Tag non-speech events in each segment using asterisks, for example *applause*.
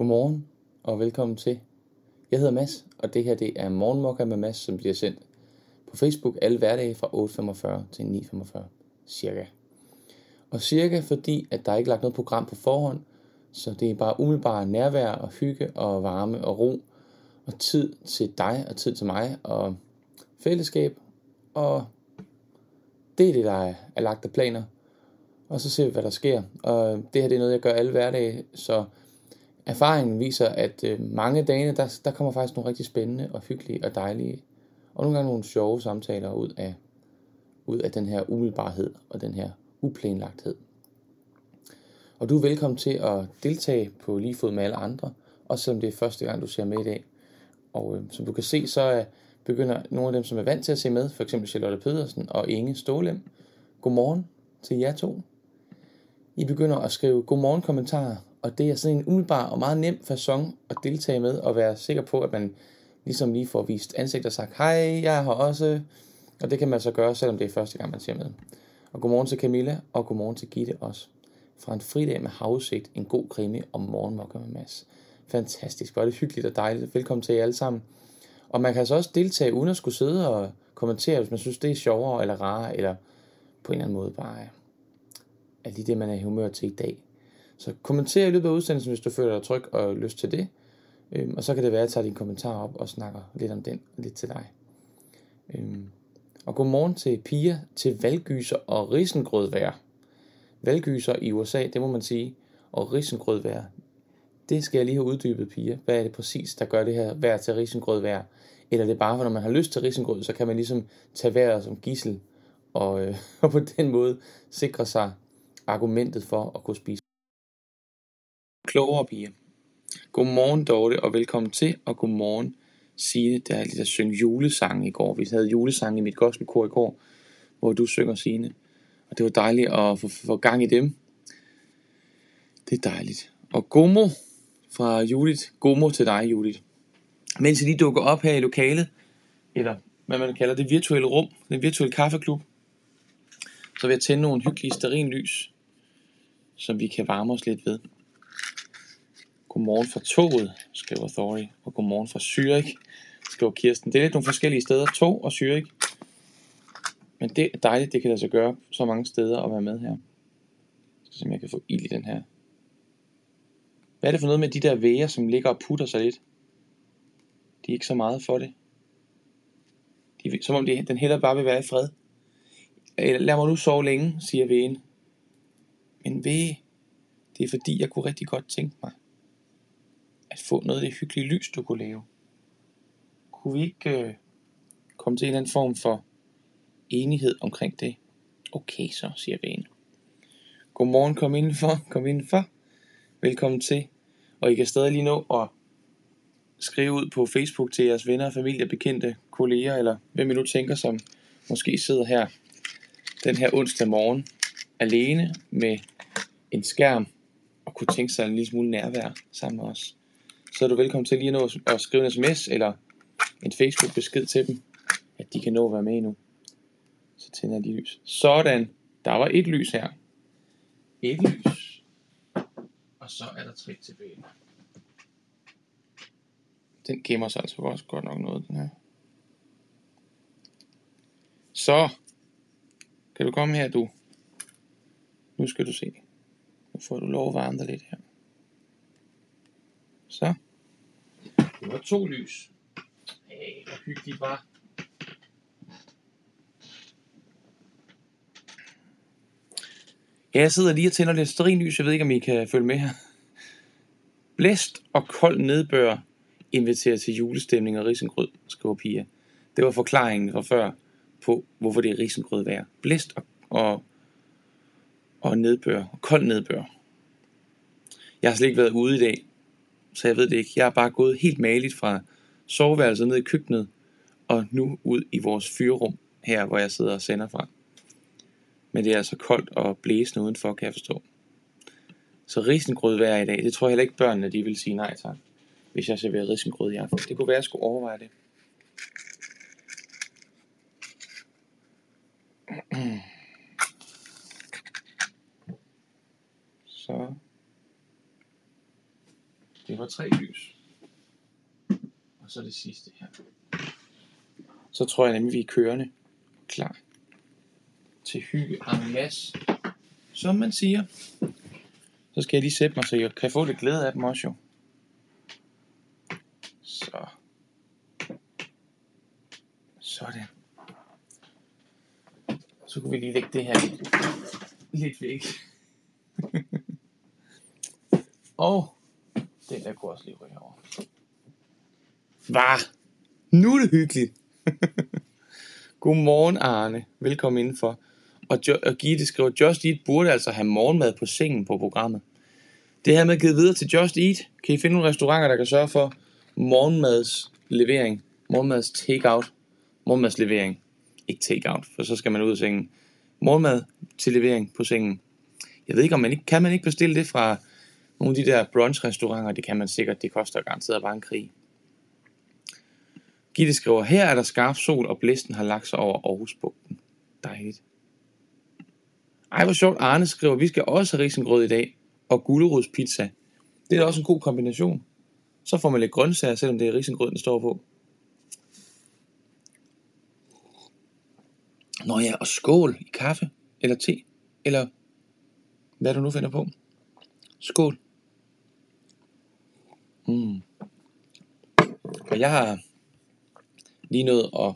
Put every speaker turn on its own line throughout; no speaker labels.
Godmorgen og velkommen til. Jeg hedder Mads, og det her det er Morgenmokka med Mads, som bliver sendt på Facebook alle hverdage fra 8.45 til 9.45 cirka. Og cirka fordi, at der er ikke lagt noget program på forhånd, så det er bare umiddelbart nærvær og hygge og varme og ro og tid til dig og tid til mig og fællesskab. Og det er det, der er, lagt af planer. Og så ser vi, hvad der sker. Og det her det er noget, jeg gør alle hverdage, så erfaringen viser, at øh, mange dage, der, der kommer faktisk nogle rigtig spændende og hyggelige og dejlige, og nogle gange nogle sjove samtaler ud af, ud af den her umiddelbarhed og den her uplanlagthed. Og du er velkommen til at deltage på lige fod med alle andre, også selvom det er første gang, du ser med i dag. Og øh, som du kan se, så øh, begynder nogle af dem, som er vant til at se med, for eksempel Charlotte Pedersen og Inge Stålem. Godmorgen til jer to. I begynder at skrive godmorgen kommentarer og det er sådan en umiddelbar og meget nem façon at deltage med, og være sikker på, at man ligesom lige får vist ansigt og sagt, hej, jeg er her også. Og det kan man så gøre, selvom det er første gang, man ser med. Og godmorgen til Camilla, og godmorgen til Gitte også. Fra en fridag med havudsigt, en god krimi og morgenmokker med Mads. Fantastisk, hvor er det hyggeligt og dejligt. Velkommen til jer alle sammen. Og man kan altså også deltage uden at skulle sidde og kommentere, hvis man synes, det er sjovere eller rarere, eller på en eller anden måde bare er lige det, man er i humør til i dag. Så kommenter i løbet af udsendelsen, hvis du føler dig tryg og lyst til det. Øhm, og så kan det være, at jeg tager din kommentar op og snakker lidt om den og lidt til dig. Øhm, og godmorgen til piger til valgyser og risengrødvær. Valgyser i USA, det må man sige, og risengrødvær. Det skal jeg lige have uddybet, piger. Hvad er det præcis, der gør det her vær til risengrødvær? Eller det er bare, for når man har lyst til risengrød, så kan man ligesom tage vejret som gissel, og, øh, *laughs* og på den måde sikre sig argumentet for at kunne spise klogere piger. Godmorgen Dorte, og velkommen til, og godmorgen Signe, der er lidt at synge julesange i går. Vi havde julesange i mit gospelkor i går, hvor du synger Signe. Og det var dejligt at få, få gang i dem. Det er dejligt. Og Gomo fra Judith. Gomo til dig, Judith. Mens I lige dukker op her i lokalet, eller hvad man kalder det virtuelle rum, den virtuelle kaffeklub, så vil jeg tænde nogle hyggelige sterinlys, som vi kan varme os lidt ved. Godmorgen fra toget, skriver Thorry, og godmorgen fra Zürich, skriver Kirsten. Det er lidt nogle forskellige steder, tog og Zürich. Men det er dejligt, det kan lade sig gøre så mange steder at være med her. Jeg skal se, om jeg kan få ild i den her. Hvad er det for noget med de der væger, som ligger og putter sig lidt? De er ikke så meget for det. De, som om de, den heller bare vil være i fred. Øh, lad mig nu sove længe, siger vægen. Men væge, det er fordi, jeg kunne rigtig godt tænke mig, at få noget af det hyggelige lys, du kunne lave. Kunne vi ikke øh, komme til en eller anden form for enighed omkring det? Okay så, siger Vane. Godmorgen, kom indenfor, *laughs* kom indenfor. Velkommen til. Og I kan stadig lige nå at skrive ud på Facebook til jeres venner, familie, bekendte, kolleger, eller hvem I nu tænker, som måske sidder her den her onsdag morgen alene med en skærm og kunne tænke sig en lille smule nærvær sammen med os så er du velkommen til lige at nå at skrive en sms eller en Facebook besked til dem, at de kan nå at være med nu. Så tænder jeg de lys. Sådan, der var et lys her. Et lys. Og så er der tre tilbage. Den gemmer sig altså også godt nok noget, den her. Så. Kan du komme her, du? Nu skal du se. Nu får du lov at varme dig lidt her. Så. Det var to lys. Hey, hvor hyggeligt var. Ja, jeg sidder lige og tænder lidt sterinlys. Jeg ved ikke, om I kan følge med her. Blæst og kold nedbør inviterer til julestemning og risengrød, skriver Pia. Det var forklaringen fra før på, hvorfor det er risengrød værd. Blæst og, og, og nedbør, og kold nedbør. Jeg har slet ikke været ude i dag, så jeg ved det ikke. Jeg er bare gået helt maligt fra soveværelset ned i køkkenet, og nu ud i vores fyrrum her, hvor jeg sidder og sender fra. Men det er altså koldt og blæsende udenfor, kan jeg forstå. Så risengrød hver i dag, det tror jeg heller ikke børnene, de vil sige nej tak, hvis jeg serverer risengrød i aften. Det kunne være, at jeg skulle overveje det. Så det var tre lys. Og så det sidste her. Så tror jeg nemlig, vi er kørende klar til hygge en masse. Som man siger. Så skal jeg lige sætte mig, så jeg kan få lidt glæde af dem også jo. Så. Sådan. Så kunne vi lige lægge det her lidt, lidt væk. *laughs* Og den der kunne også lige ryge over. Var. Nu er det hyggeligt. *laughs* Godmorgen Arne. Velkommen indenfor. Og, jo- og Gitte skriver, Just Eat burde altså have morgenmad på sengen på programmet. Det her med givet videre til Just Eat. Kan I finde nogle restauranter, der kan sørge for morgenmadslevering? Morgenmads take-out. Morgenmadslevering. Ikke take-out, for så skal man ud af sengen. Morgenmad til levering på sengen. Jeg ved ikke, om man ikke, kan man ikke bestille det fra nogle af de der brunch-restauranter. Det kan man sikkert. Det koster garanteret bare en krig. Gitte skriver, her er der skarp sol, og blæsten har lagt sig over Aarhusbugten. Dejligt. Ej, hvor sjovt. Arne skriver, vi skal også have risengrød i dag, og gulerodspizza. Det er da også en god kombination. Så får man lidt grøntsager, selvom det er risengrød, den står på. Nå ja, og skål i kaffe, eller te, eller hvad du nu finder på. Skål. Mm. Og jeg har lige nået at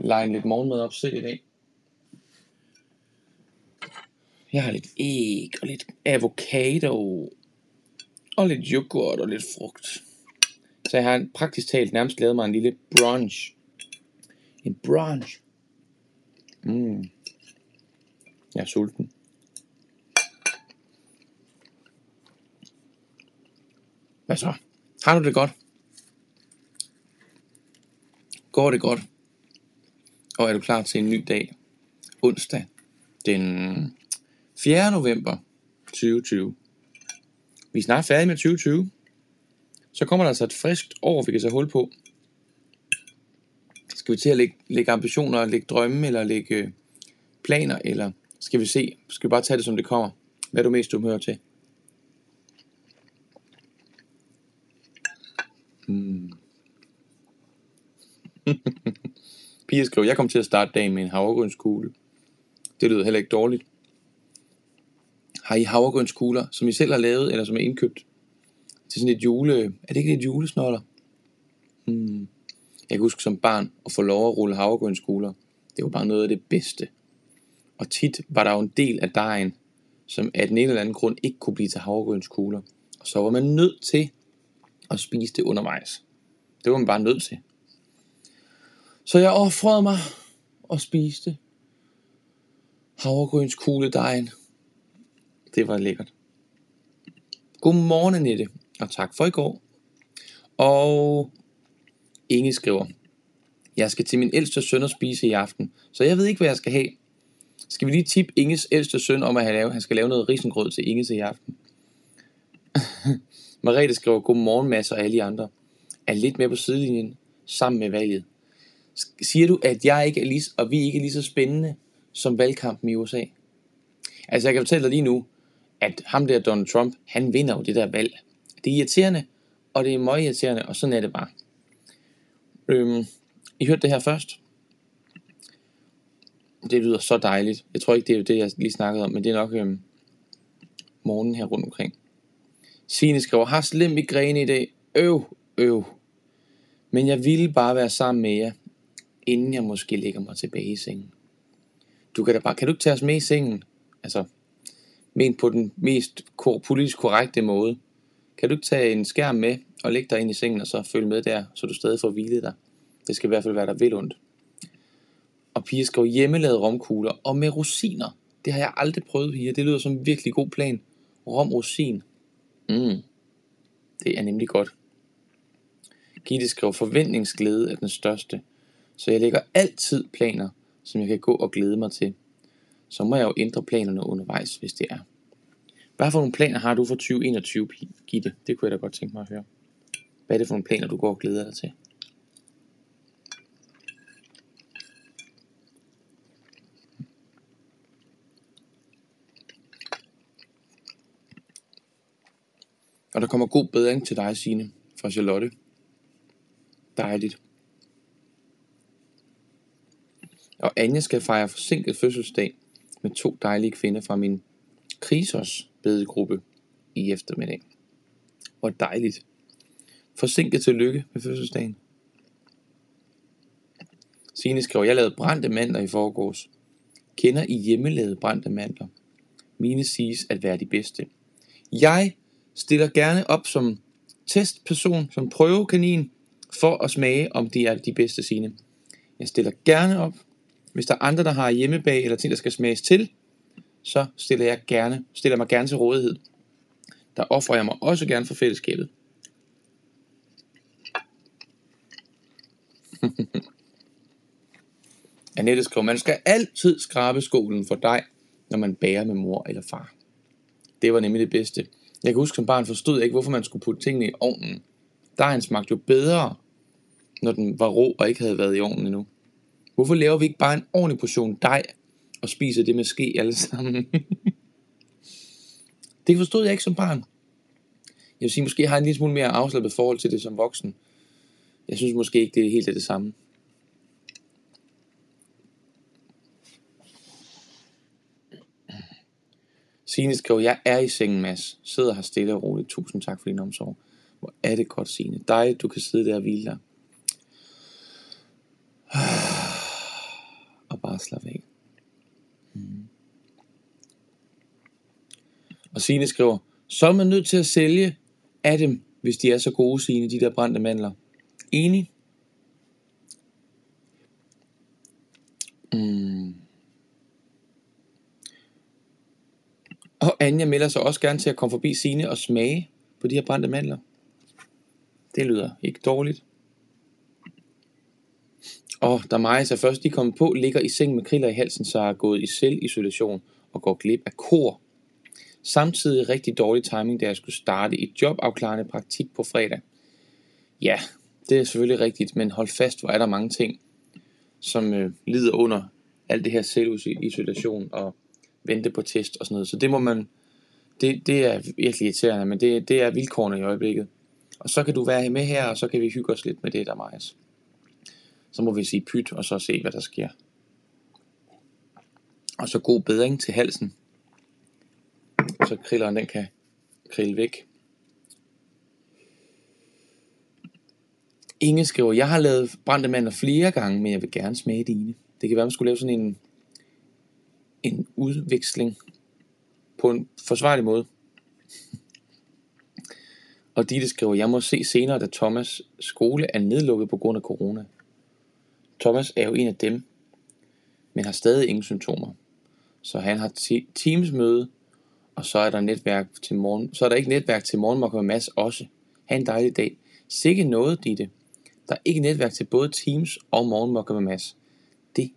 lege lidt morgenmad op selv i dag. Jeg har lidt æg og lidt avocado og lidt yoghurt og lidt frugt. Så jeg har praktisk talt nærmest lavet mig en lille brunch. En brunch. Mm. Jeg er sulten. Hvad så? Har du det godt? Går det godt? Og er du klar til en ny dag? Onsdag den 4. november 2020. Vi er snart færdige med 2020. Så kommer der altså et friskt år, vi kan tage hul på. Skal vi til at lægge, lægge ambitioner, lægge drømme, eller lægge øh, planer, eller skal vi se, skal vi bare tage det som det kommer? Hvad er du mest humør til? Mm. *laughs* Pia skriver, jeg kom til at starte dagen med en havregrønskugle. Det lyder heller ikke dårligt. Har I havregrønskugler, som I selv har lavet, eller som er indkøbt? Til sådan et jule... Er det ikke et julesnoller? Hmm. Jeg kan huske som barn at få lov at rulle havregrønskugler. Det var bare noget af det bedste. Og tit var der jo en del af dejen, som af den ene eller anden grund ikke kunne blive til havregrønskugler. Og så var man nødt til og spise det undervejs. Det var man bare nødt til. Så jeg offrede mig og spiste havregrynskugledejen. Det var lækkert. Godmorgen, Annette, og tak for i går. Og Inge skriver, jeg skal til min ældste søn og spise i aften, så jeg ved ikke, hvad jeg skal have. Skal vi lige tippe Inges ældste søn om, at han, lave, han skal lave noget risengrød til Inge i aften? *laughs* Marete skriver, godmorgen Mads og alle de andre. Er lidt med på sidelinjen sammen med valget. Siger du, at jeg ikke er lige, og vi ikke er lige så spændende som valgkampen i USA? Altså jeg kan fortælle dig lige nu, at ham der Donald Trump, han vinder jo det der valg. Det er irriterende, og det er meget irriterende, og sådan er det bare. Øhm, I hørte det her først. Det lyder så dejligt. Jeg tror ikke, det er det, jeg lige snakkede om, men det er nok øhm, morgenen her rundt omkring. Signe skriver, har slem migræne i dag. Øv, øv. Men jeg ville bare være sammen med jer, inden jeg måske lægger mig tilbage i sengen. Du kan da bare, kan du ikke tage os med i sengen? Altså, men på den mest politisk korrekte måde. Kan du ikke tage en skærm med og lægge dig ind i sengen og så følge med der, så du stadig får hvilet dig? Det skal i hvert fald være der vel ondt. Og Pia skriver hjemmelavede romkugler og med rosiner. Det har jeg aldrig prøvet, Pia. Det lyder som en virkelig god plan. Rom rosin. Mm. Det er nemlig godt. Gitte skriver, forventningsglæde er den største. Så jeg lægger altid planer, som jeg kan gå og glæde mig til. Så må jeg jo ændre planerne undervejs, hvis det er. Hvad for nogle planer har du for 2021, Gitte? Det kunne jeg da godt tænke mig at høre. Hvad er det for nogle planer, du går og glæder dig til? Og der kommer god bedring til dig, Signe, fra Charlotte. Dejligt. Og Anja skal fejre forsinket fødselsdag med to dejlige kvinder fra min Krisos bedegruppe i eftermiddag. Hvor dejligt. Forsinket til lykke med fødselsdagen. Signe skriver, jeg lavede brændte mandler i forgårs. Kender I hjemmelavede brændte mandler? Mine siges at være de bedste. Jeg stiller gerne op som testperson, som prøvekanin, for at smage, om det er de bedste sine. Jeg stiller gerne op. Hvis der er andre, der har hjemmebag eller ting, der skal smages til, så stiller jeg gerne, stiller mig gerne til rådighed. Der offrer jeg mig også gerne for fællesskabet. *laughs* Annette skriver, man skal altid skrabe skolen for dig, når man bærer med mor eller far. Det var nemlig det bedste. Jeg kan huske som barn forstod jeg ikke, hvorfor man skulle putte tingene i ovnen. Dejen smagte jo bedre, når den var rå og ikke havde været i ovnen endnu. Hvorfor laver vi ikke bare en ordentlig portion dej og spiser det med ske alle sammen? *laughs* det forstod jeg ikke som barn. Jeg vil sige, måske har jeg en lille smule mere afslappet forhold til det som voksen. Jeg synes måske ikke, det er helt det samme. Signe skrev, jeg er i sengen, Mads. Sidder her stille og roligt. Tusind tak for din omsorg. Hvor er det godt, Signe. Dig, du kan sidde der og hvile dig. *sighs* Og bare slappe af. Mm. Og Signe skriver, så er man nødt til at sælge af dem, hvis de er så gode, Signe, de der brændte mandler. Enig? Mm. Og Anja melder sig også gerne til at komme forbi sine og smage på de her brændte mandler. Det lyder ikke dårligt. Og da Maja så først de kom på, ligger i seng med kriller i halsen, så er gået i selvisolation og går glip af kor. Samtidig rigtig dårlig timing, da jeg skulle starte i jobafklarende praktik på fredag. Ja, det er selvfølgelig rigtigt, men hold fast, hvor er der mange ting, som øh, lider under alt det her selvisolation og vente på test og sådan noget. Så det må man, det, det er virkelig irriterende, men det, det er vilkårene i øjeblikket. Og så kan du være med her, og så kan vi hygge os lidt med det, der majs. Så må vi sige pyt, og så se, hvad der sker. Og så god bedring til halsen. Så krilleren den kan krille væk. Inge skriver, jeg har lavet brændte mandler flere gange, men jeg vil gerne smage dine. Det kan være, man skulle lave sådan en en udveksling på en forsvarlig måde. Og Ditte skriver, jeg må se senere, da Thomas skole er nedlukket på grund af corona. Thomas er jo en af dem, men har stadig ingen symptomer. Så han har Teams møde, og så er der netværk til morgen. Så er der ikke netværk til morgenmok med Mads også. Ha' en dejlig dag. Sikke noget, Ditte. Der er ikke netværk til både Teams og morgenmok med Mads. Det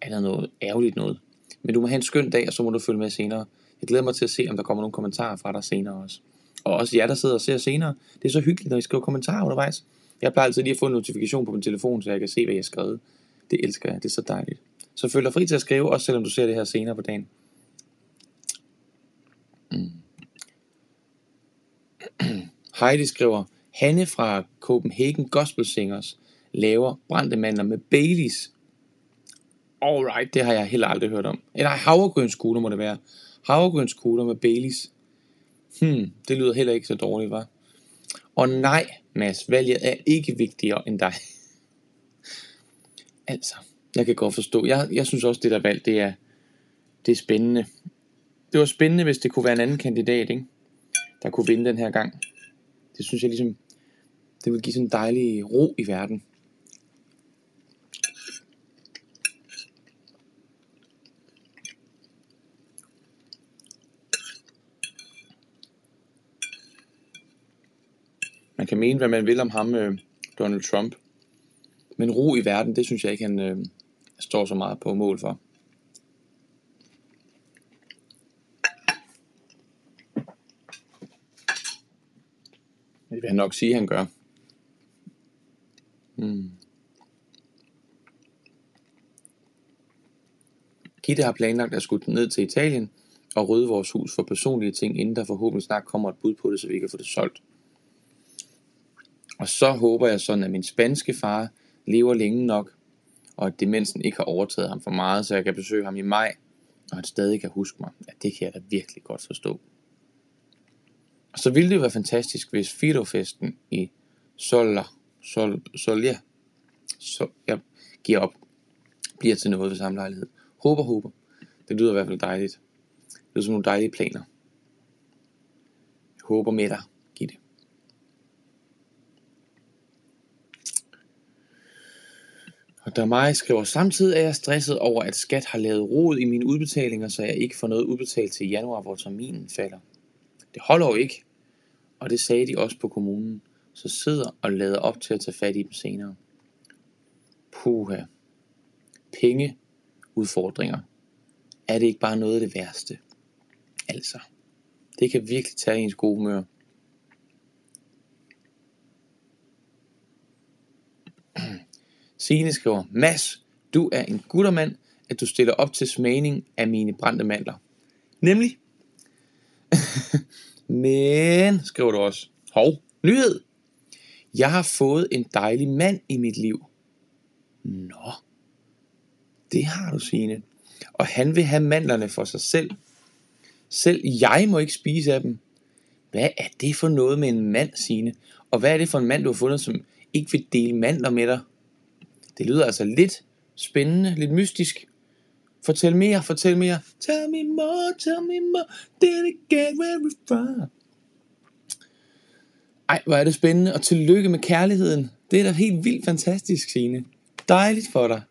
er da noget ærgerligt noget. Men du må have en skøn dag, og så må du følge med senere. Jeg glæder mig til at se, om der kommer nogle kommentarer fra dig senere også. Og også jer, der sidder og ser senere. Det er så hyggeligt, når I skriver kommentarer undervejs. Jeg plejer altid lige at få en notifikation på min telefon, så jeg kan se, hvad jeg har skrevet. Det elsker jeg. Det er så dejligt. Så føl dig fri til at skrive, også selvom du ser det her senere på dagen. Mm. Heidi skriver, Hanne fra Copenhagen Gospel Singers laver brændte mandler med Baileys Alright, det har jeg heller aldrig hørt om. Eller havregrynskugler må det være. Havregrynskugler med Baileys. Hmm, det lyder heller ikke så dårligt, var. Og nej, Mads, valget er ikke vigtigere end dig. *laughs* altså, jeg kan godt forstå. Jeg, jeg synes også, det der valg, det er, det er spændende. Det var spændende, hvis det kunne være en anden kandidat, ikke? der kunne vinde den her gang. Det synes jeg ligesom, det vil give sådan en dejlig ro i verden. Man kan mene, hvad man vil om ham, øh, Donald Trump. Men ro i verden, det synes jeg ikke, han øh, står så meget på mål for. Det vil han nok sige, han gør. Hmm. Gitte har planlagt at skulle ned til Italien og rydde vores hus for personlige ting, inden der forhåbentlig snart kommer et bud på det, så vi kan få det solgt. Og så håber jeg sådan, at min spanske far lever længe nok, og at demensen ikke har overtaget ham for meget, så jeg kan besøge ham i maj, og han stadig kan huske mig. Ja, det kan jeg da virkelig godt forstå. Og så ville det jo være fantastisk, hvis Fido-festen i Solla, Sol, Solia, så jeg giver op, bliver til noget ved samme lejlighed. Håber, håber. Det lyder i hvert fald dejligt. Det lyder som nogle dejlige planer. Jeg håber med dig, Damai skriver, samtidig er jeg stresset over, at skat har lavet rod i mine udbetalinger, så jeg ikke får noget udbetalt til januar, hvor terminen falder. Det holder jo ikke, og det sagde de også på kommunen, så sidder og lader op til at tage fat i dem senere. Puha. Penge udfordringer. Er det ikke bare noget af det værste? Altså, det kan virkelig tage ens gode humør. Signe skriver, Mads, du er en guttermand, at du stiller op til smagning af mine brændte mandler. Nemlig. *laughs* Men, skriver du også, hov, nyhed. Jeg har fået en dejlig mand i mit liv. Nå, det har du, Signe. Og han vil have mandlerne for sig selv. Selv jeg må ikke spise af dem. Hvad er det for noget med en mand, Signe? Og hvad er det for en mand, du har fundet, som ikke vil dele mandler med dig? Det lyder altså lidt spændende, lidt mystisk. Fortæl mere, fortæl mere. Tell me more, tell me more. Did it get very far? Ej, hvor er det spændende, og tillykke med kærligheden. Det er da helt vildt fantastisk, Signe. Dejligt for dig.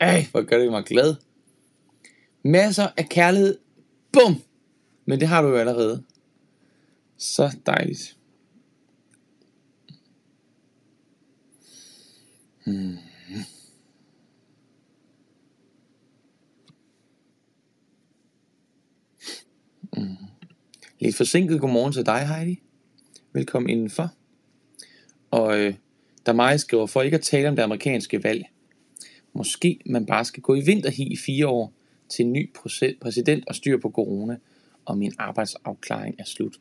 Ej, hvor gør det mig glad. Masser af kærlighed. Bum! Men det har du jo allerede. Så dejligt. Hmm. Mm. Lidt forsinket godmorgen til dig, Heidi. Velkommen indenfor. Og øh, der mig skriver, for ikke at tale om det amerikanske valg. Måske man bare skal gå i vinterhi i fire år til en ny præsident og styr på corona, og min arbejdsafklaring er slut.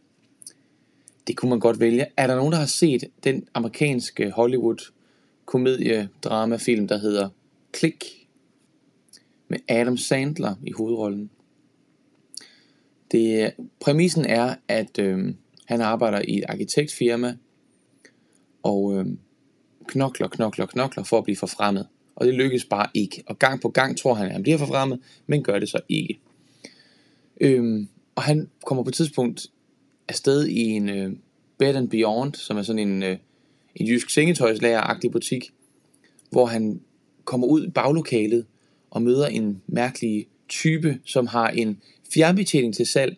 Det kunne man godt vælge. Er der nogen, der har set den amerikanske Hollywood komedie-drama-film, der hedder Click? Med Adam Sandler i hovedrollen. Det, præmissen er, at øh, han arbejder i et arkitektfirma, og øh, knokler, knokler, knokler for at blive forfremmet. Og det lykkes bare ikke. Og gang på gang tror han, at han bliver forfremmet, men gør det så ikke. Øhm, og han kommer på et tidspunkt afsted i en øh, Bed and Beyond, som er sådan en, øh, en jysk sengetøjslager-agtig butik, hvor han kommer ud i baglokalet og møder en mærkelig type, som har en fjernbetjening til salg,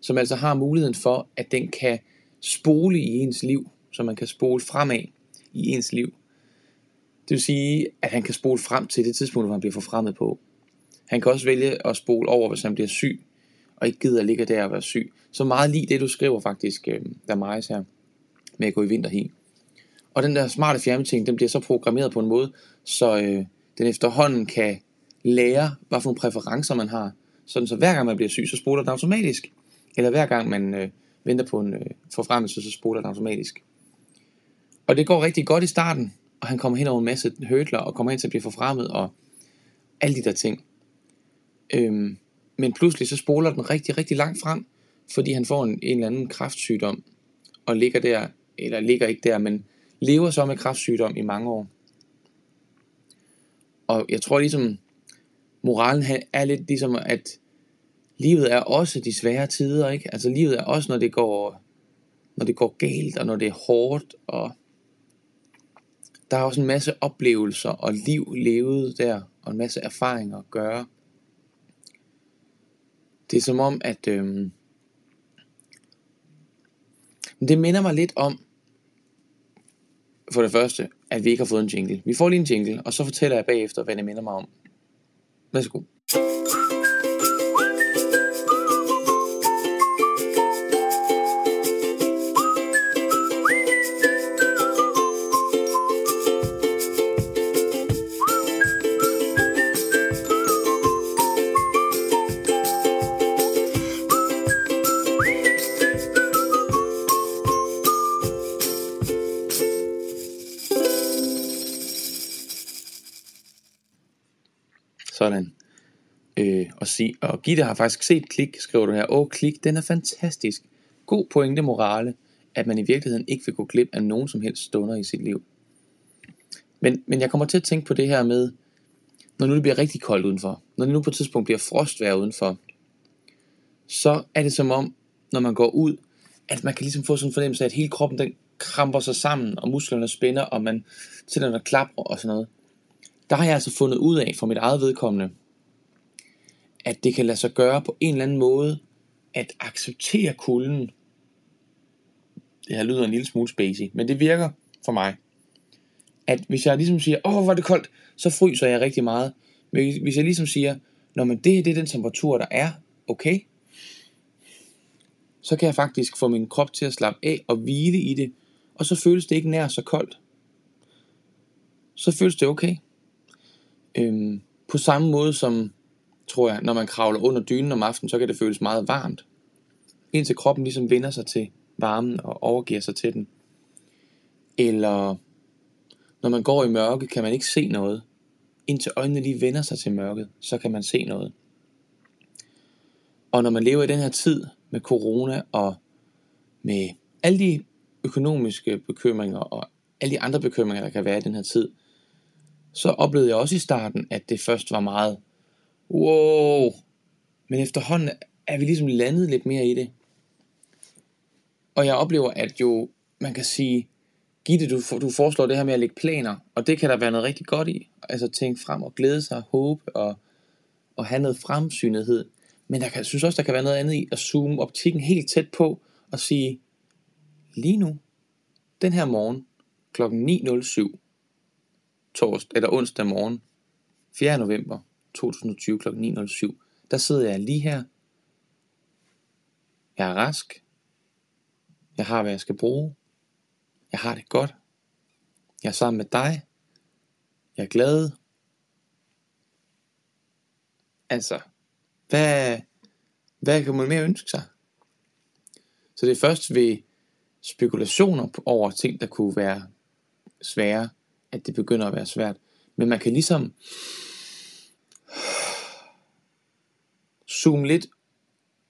som altså har muligheden for, at den kan spole i ens liv, så man kan spole fremad i ens liv. Det vil sige, at han kan spole frem til det tidspunkt, hvor han bliver forfremmet på. Han kan også vælge at spole over, hvis han bliver syg, og ikke gider at ligge der og være syg. Så meget lige det, du skriver faktisk, øh, der er her, med at gå i vinterhi. Og den der smarte fjernbetjening, den bliver så programmeret på en måde, så øh, den efterhånden kan lære, hvad for nogle præferencer man har. Sådan så hver gang man bliver syg, så spoler den automatisk. Eller hver gang man øh, venter på en øh, forfremmelse, så spoler den automatisk. Og det går rigtig godt i starten, og han kommer hen over en masse hurdler, og kommer hen til at blive forfremmet, og alle de der ting. Øhm, men pludselig så spoler den rigtig, rigtig langt frem, fordi han får en, en eller anden kraftsygdom, og ligger der, eller ligger ikke der, men lever så med kraftsygdom i mange år. Og jeg tror ligesom, moralen er lidt ligesom, at livet er også de svære tider, ikke? Altså livet er også, når det går, når det går galt, og når det er hårdt, og der er også en masse oplevelser og liv levet der, og en masse erfaringer at gøre. Det er som om, at øhm, det minder mig lidt om, for det første, at vi ikke har fået en jingle. Vi får lige en jingle, og så fortæller jeg bagefter, hvad det minder mig om. Værsgo. Øh, og, og Gitte har faktisk set klik, skriver du her. Åh, klik, den er fantastisk. God pointe morale, at man i virkeligheden ikke vil gå glip af nogen som helst stunder i sit liv. Men, men jeg kommer til at tænke på det her med, når nu det bliver rigtig koldt udenfor, når det nu på et tidspunkt bliver frostvær udenfor, så er det som om, når man går ud, at man kan ligesom få sådan en fornemmelse af, at hele kroppen den kramper sig sammen, og musklerne spænder, og man sætter noget klap og sådan noget. Der har jeg altså fundet ud af, for mit eget vedkommende, at det kan lade sig gøre på en eller anden måde, at acceptere kulden. Det her lyder en lille smule spacey, men det virker for mig. At hvis jeg ligesom siger, åh, hvor er det koldt, så fryser jeg rigtig meget. Men hvis jeg ligesom siger, når man det, det er den temperatur, der er, okay, så kan jeg faktisk få min krop til at slappe af og hvile i det, og så føles det ikke nær så koldt. Så føles det okay. Øhm, på samme måde som, tror jeg, når man kravler under dynen om aftenen, så kan det føles meget varmt. Indtil kroppen ligesom vender sig til varmen og overgiver sig til den. Eller når man går i mørke, kan man ikke se noget. Indtil øjnene lige vender sig til mørket, så kan man se noget. Og når man lever i den her tid med corona og med alle de økonomiske bekymringer og alle de andre bekymringer, der kan være i den her tid, så oplevede jeg også i starten, at det først var meget, wow, men efterhånden er vi ligesom landet lidt mere i det. Og jeg oplever, at jo, man kan sige, Gitte, du, du foreslår det her med at lægge planer, og det kan der være noget rigtig godt i. Altså tænke frem og glæde sig, håbe og, og have noget fremsynethed. Men der kan, jeg synes også, der kan være noget andet i at zoome optikken helt tæt på og sige, lige nu, den her morgen, kl. 9.07, torsdag, eller onsdag morgen, 4. november 2020 kl. 9.07, der sidder jeg lige her. Jeg er rask. Jeg har, hvad jeg skal bruge. Jeg har det godt. Jeg er sammen med dig. Jeg er glad. Altså, hvad, hvad kan man mere ønske sig? Så det er først ved spekulationer over ting, der kunne være svære, at det begynder at være svært. Men man kan ligesom zoome lidt,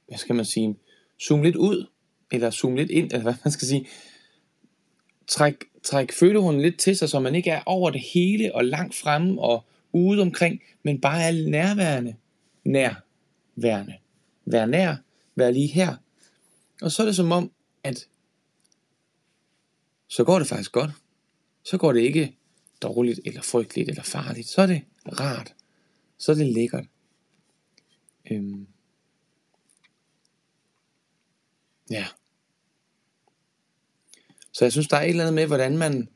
hvad skal man sige, zoome lidt ud, eller zoome lidt ind, eller hvad man skal sige, træk, træk følehunden lidt til sig, så man ikke er over det hele og langt fremme og ude omkring, men bare er nærværende. Nærværende. Vær nær, vær lige her. Og så er det som om, at så går det faktisk godt. Så går det ikke dårligt, eller frygteligt, eller farligt. Så er det rart. Så er det lækkert. Øhm. Ja. Så jeg synes, der er et eller andet med, hvordan man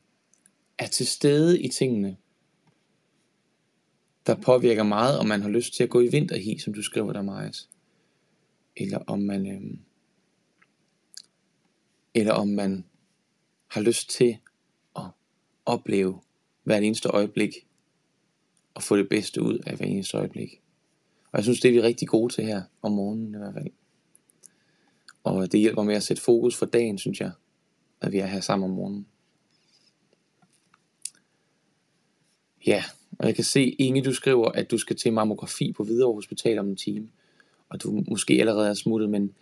er til stede i tingene, der påvirker meget, om man har lyst til at gå i vinterhi, som du skriver der, Majas. Eller om man, øhm, eller om man har lyst til at opleve hvert eneste øjeblik, og få det bedste ud af hver eneste øjeblik. Og jeg synes, det er vi rigtig gode til her om morgenen i hvert fald. Og det hjælper med at sætte fokus for dagen, synes jeg at vi er her sammen om morgenen. Ja, og jeg kan se, Inge, du skriver, at du skal til mammografi på Hvidovre Hospital om en time. Og du måske allerede er smuttet, men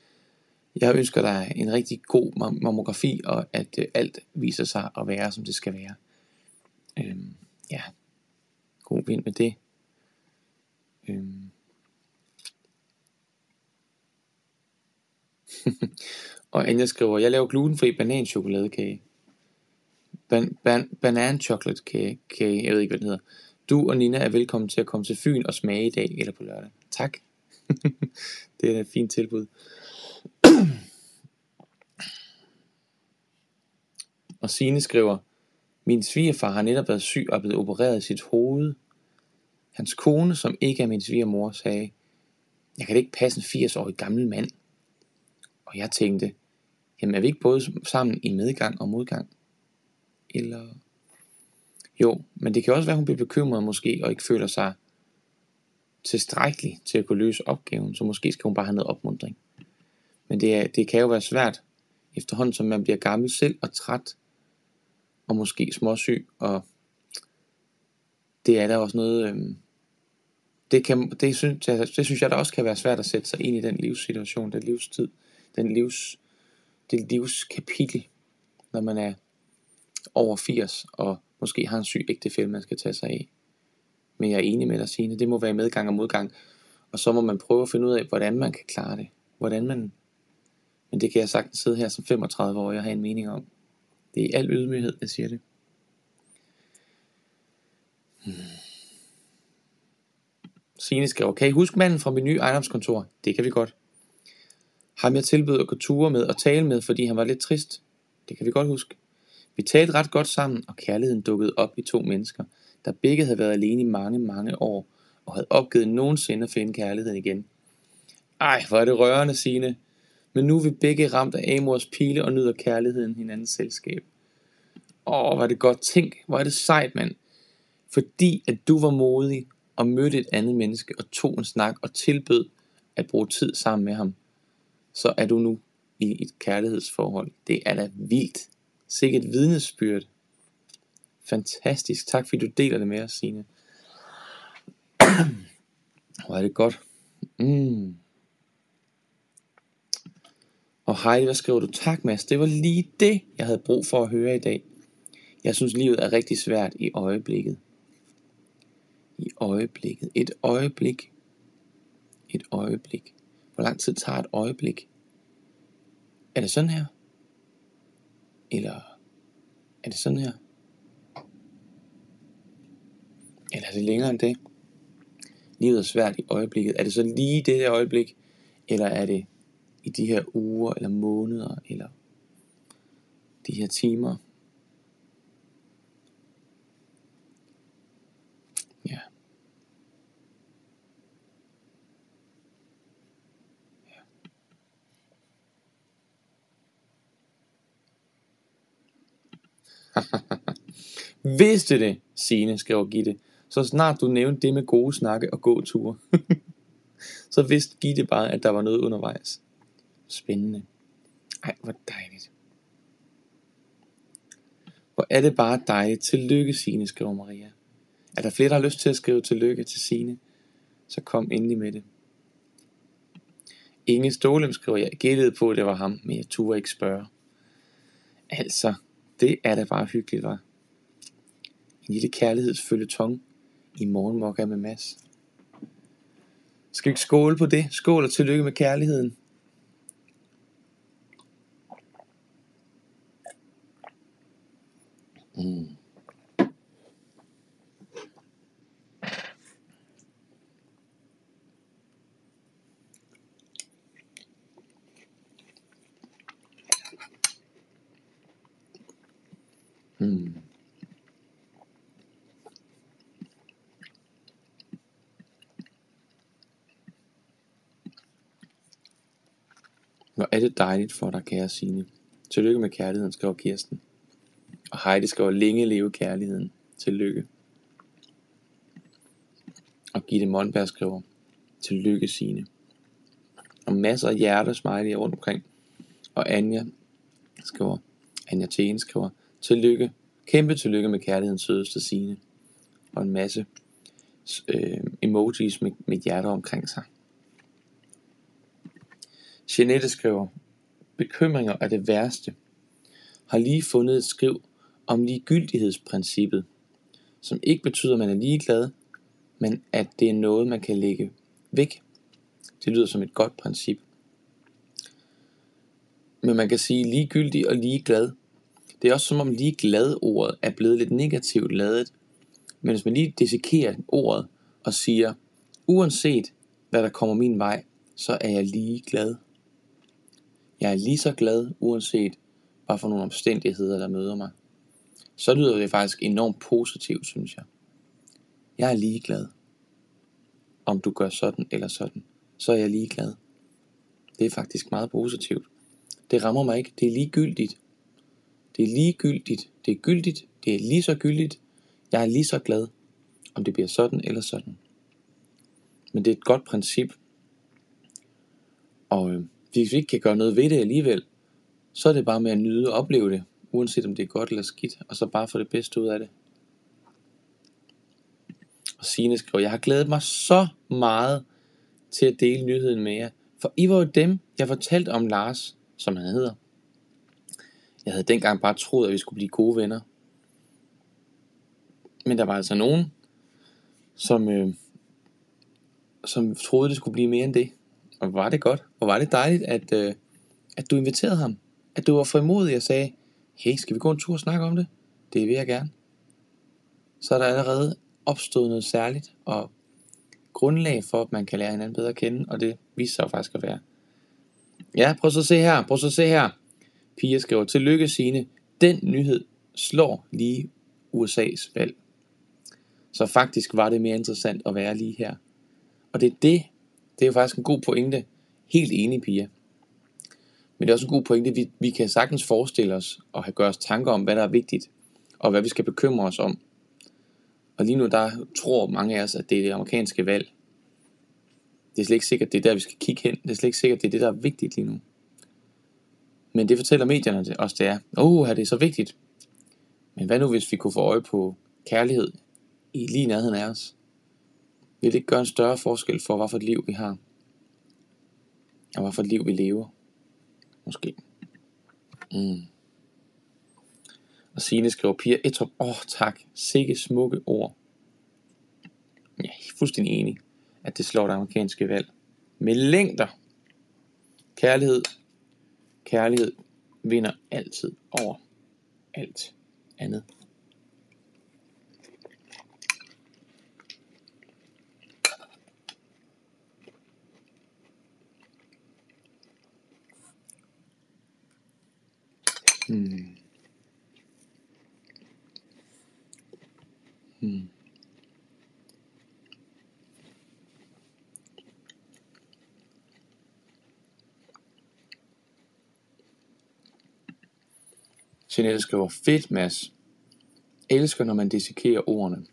jeg ønsker dig en rigtig god mammografi, og at øh, alt viser sig at være, som det skal være. Øhm, ja, god vind med det. Øhm. Og Anja skriver, jeg laver glutenfri bananchokoladekage. Ban, ban, banan chocolate cake, kage, jeg ved ikke, hvad den hedder. Du og Nina er velkommen til at komme til Fyn og smage i dag eller på lørdag. Tak. *laughs* det er et fint tilbud. og Sine skriver, min svigerfar har netop været syg og blevet opereret i sit hoved. Hans kone, som ikke er min svigermor, sagde, jeg kan det ikke passe en 80-årig gammel mand. Og jeg tænkte, jamen er vi ikke både sammen i medgang og modgang? Eller... Jo, men det kan også være, at hun bliver bekymret måske, og ikke føler sig tilstrækkelig til at kunne løse opgaven, så måske skal hun bare have noget opmundring. Men det, er, det kan jo være svært, efterhånden som man bliver gammel selv og træt, og måske småsyg, og det er der også noget, øhm, det, kan, det, synes jeg, det synes jeg der også kan være svært at sætte sig ind i den livssituation, den livstid, den livs, det livskapitel, når man er over 80 og måske har en syg ægtefælle, man skal tage sig af. Men jeg er enig med dig, Signe, det må være medgang og modgang. Og så må man prøve at finde ud af, hvordan man kan klare det. Hvordan man... Men det kan jeg sagtens sidde her som 35 år og have en mening om. Det er i al ydmyghed, jeg siger det. Hmm. Signe skriver, kan I huske manden fra min nye ejendomskontor? Det kan vi godt. Ham jeg tilbød at gå ture med og tale med, fordi han var lidt trist. Det kan vi godt huske. Vi talte ret godt sammen, og kærligheden dukkede op i to mennesker, der begge havde været alene i mange, mange år, og havde opgivet nogensinde at finde kærligheden igen. Ej, hvor er det rørende, sine. Men nu er vi begge ramt af Amors pile og nyder kærligheden hinandens selskab. Åh, hvor er det godt. Tænk, hvor er det sejt, mand. Fordi at du var modig og mødte et andet menneske og tog en snak og tilbød at bruge tid sammen med ham, så er du nu i et kærlighedsforhold. Det er da vildt. Sikke et vidnesbyrd. Fantastisk. Tak fordi du deler det med os, Signe. *clears throat* Hvor er det godt. Mm. Og Heidi, hvad skriver du? Tak, Mads. Det var lige det, jeg havde brug for at høre i dag. Jeg synes, livet er rigtig svært i øjeblikket. I øjeblikket. Et øjeblik. Et øjeblik. Hvor lang tid tager et øjeblik? Er det sådan her? Eller er det sådan her? Eller er det længere end det? Livet er svært i øjeblikket. Er det så lige det her øjeblik? Eller er det i de her uger, eller måneder, eller de her timer? Vidste det, Sine skrev Gitte. Så snart du nævnte det med gode snakke og gåture. *laughs* så vidste Gitte bare, at der var noget undervejs. Spændende. Ej, hvor dejligt. Hvor er det bare dejligt. Tillykke, Signe, skriver Maria. Er der flere, der har lyst til at skrive tillykke til Signe? Så kom endelig med det. Inge Stolem skriver, jeg gættede på, at det var ham, men jeg turde ikke spørge. Altså, det er da bare hyggeligt, var. En lille kærlighedsfølge tong i morgenmokka med Mads. Skal vi ikke skåle på det? Skål og tillykke med kærligheden. Mm. Mm. Hvor er det dejligt for dig, kære Signe. Tillykke med kærligheden, skriver Kirsten. Og Heidi skriver, længe leve kærligheden. Tillykke. Og Gitte Monberg skriver, tillykke Signe. Og masser af hjerter smiley rundt omkring. Og Anja skriver, Anja Tene skriver, tillykke, kæmpe tillykke med kærlighedens sødeste Signe. Og en masse øh, emojis med, med hjerter omkring sig. Jeanette skriver, bekymringer er det værste. Har lige fundet et skriv om ligegyldighedsprincippet, som ikke betyder, at man er ligeglad, men at det er noget, man kan lægge væk. Det lyder som et godt princip. Men man kan sige ligegyldig og ligeglad. Det er også som om ligeglad ordet er blevet lidt negativt ladet. Men hvis man lige dissekerer ordet og siger, uanset hvad der kommer min vej, så er jeg ligeglad. Jeg er lige så glad, uanset hvad for nogle omstændigheder, der møder mig. Så lyder det faktisk enormt positivt, synes jeg. Jeg er lige glad. Om du gør sådan eller sådan, så er jeg lige glad. Det er faktisk meget positivt. Det rammer mig ikke. Det er ligegyldigt. Det er ligegyldigt. Det er gyldigt. Det er lige så gyldigt. Jeg er lige så glad, om det bliver sådan eller sådan. Men det er et godt princip. Og øh, hvis vi ikke kan gøre noget ved det alligevel, så er det bare med at nyde og opleve det, uanset om det er godt eller skidt, og så bare få det bedste ud af det. Og Signe skriver, jeg har glædet mig så meget til at dele nyheden med jer. For I var jo dem, jeg fortalte om Lars, som han hedder. Jeg havde dengang bare troet, at vi skulle blive gode venner. Men der var altså nogen, som, øh, som troede, det skulle blive mere end det. Og var det godt. Og var det dejligt, at, øh, at du inviterede ham. At du var frimodig og sagde, hey, skal vi gå en tur og snakke om det? Det vil jeg gerne. Så er der allerede opstået noget særligt, og grundlag for, at man kan lære hinanden bedre at kende, og det viser sig faktisk at være. Ja, prøv så at se her, prøv så at se her. Pia skriver, tillykke sine, den nyhed slår lige USA's valg. Så faktisk var det mere interessant at være lige her. Og det er det, det er jo faktisk en god pointe. Helt enig, Pia. Men det er også en god pointe, vi, vi kan sagtens forestille os og have gøre os tanker om, hvad der er vigtigt, og hvad vi skal bekymre os om. Og lige nu, der tror mange af os, at det er det amerikanske valg. Det er slet ikke sikkert, det er der, vi skal kigge hen. Det er slet ikke sikkert, det er det, der er vigtigt lige nu. Men det fortæller medierne os, det er, åh, oh, er det så vigtigt? Men hvad nu, hvis vi kunne få øje på kærlighed i lige nærheden af os? Vil det ikke gøre en større forskel for, hvad for et liv vi har? Og hvad for et liv vi lever? Måske. Mm. Og Signe skriver, Pia Etrup, åh oh, tak, sikke smukke ord. Jeg er fuldstændig enig, at det slår det amerikanske valg. Med længder. Kærlighed. Kærlighed vinder altid over alt andet. Mm. Hmm. Jeanette skriver, fedt Mads. Elsker, når man dissekerer ordene.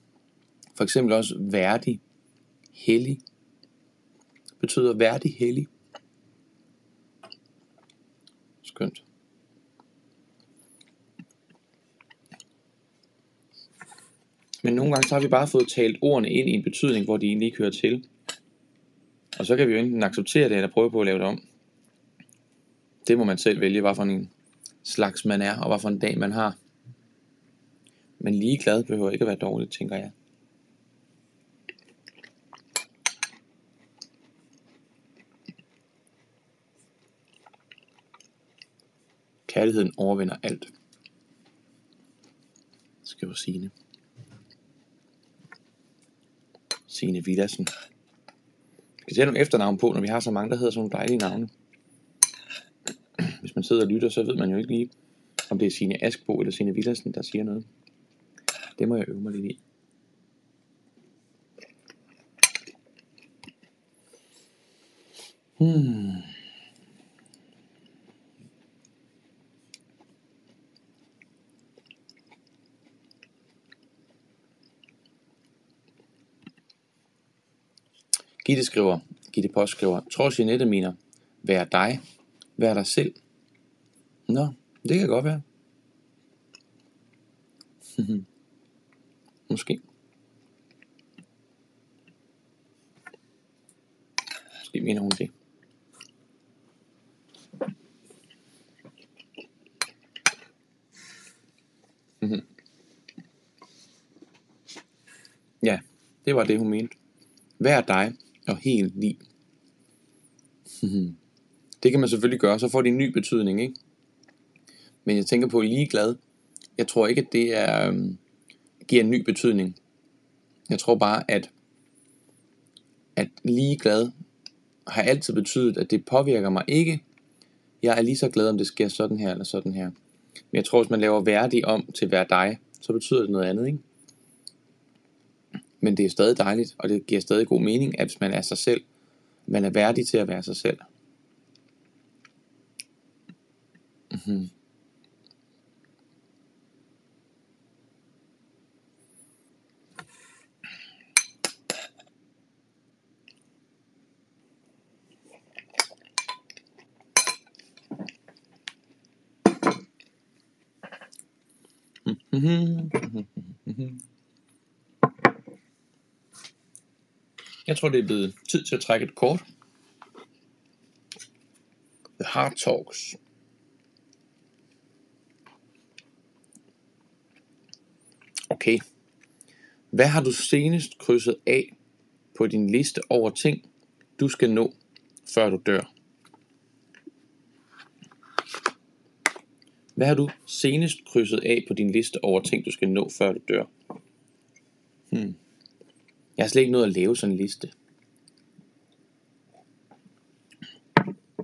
For eksempel også værdig, hellig. Betyder værdig, hellig. Skønt. Men nogle gange så har vi bare fået talt ordene ind i en betydning, hvor de egentlig ikke hører til. Og så kan vi jo enten acceptere det, eller prøve på at lave det om. Det må man selv vælge, hvad for en slags man er, og hvad for en dag man har. Men ligeglad behøver ikke at være dårligt, tænker jeg. Kærligheden overvinder alt. Skal Skriver sige Signe Villassen. Vi skal tage nogle efternavn på, når vi har så mange, der hedder sådan nogle dejlige navne. Hvis man sidder og lytter, så ved man jo ikke lige, om det er Signe Askbo eller Signe Villassen, der siger noget. Det må jeg øve mig lidt i. Hmm. Gitte skriver, Gitte Post skriver, tror Jeanette mener, vær dig, vær dig selv. Nå, det kan godt være. *laughs* Måske. Måske mener hun det. *laughs* Ja, det var det, hun mente. Vær dig, og helt lige. *laughs* det kan man selvfølgelig gøre, så får det en ny betydning, ikke? Men jeg tænker på ligeglad. Jeg tror ikke, at det er, øhm, giver en ny betydning. Jeg tror bare, at, at ligeglad har altid betydet, at det påvirker mig ikke. Jeg er lige så glad, om det sker sådan her eller sådan her. Men jeg tror, hvis man laver værdig om til hver dig, så betyder det noget andet, ikke? Men det er stadig dejligt, og det giver stadig god mening, at hvis man er sig selv, man er værdig til at være sig selv. Mm-hmm. Mm-hmm. Jeg tror, det er blevet tid til at trække et kort. The Hard Talks. Okay. Hvad har du senest krydset af på din liste over ting, du skal nå, før du dør? Hvad har du senest krydset af på din liste over ting, du skal nå, før du dør? Hmm. Jeg har slet ikke nået at lave sådan en liste.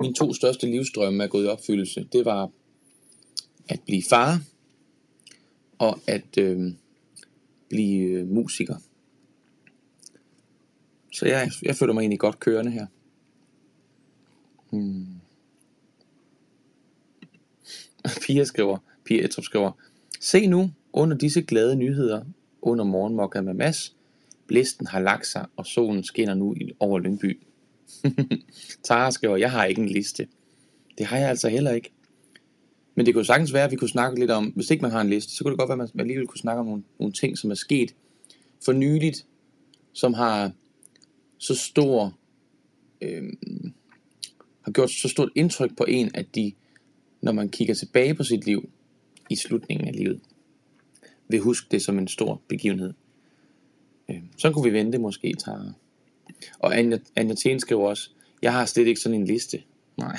Mine to største livsdrømme er gået i opfyldelse. Det var at blive far og at øh, blive øh, musiker. Så jeg, jeg føler mig egentlig godt kørende her. Hmm. Pia skriver, Pia Etrup skriver, Se nu, under disse glade nyheder, under morgenmokka med Mads, blæsten har lagt sig, og solen skinner nu over Lyngby. *laughs* Tara skriver, jeg har ikke en liste. Det har jeg altså heller ikke. Men det kunne sagtens være, at vi kunne snakke lidt om, hvis ikke man har en liste, så kunne det godt være, at man alligevel kunne snakke om nogle, nogle ting, som er sket for nyligt, som har så stor, øh, har gjort så stort indtryk på en, at de, når man kigger tilbage på sit liv i slutningen af livet, vil huske det som en stor begivenhed. Øh, så kunne vi vente måske, Tara. Og Anja, Anja Tien skriver også, jeg har slet ikke sådan en liste. Nej.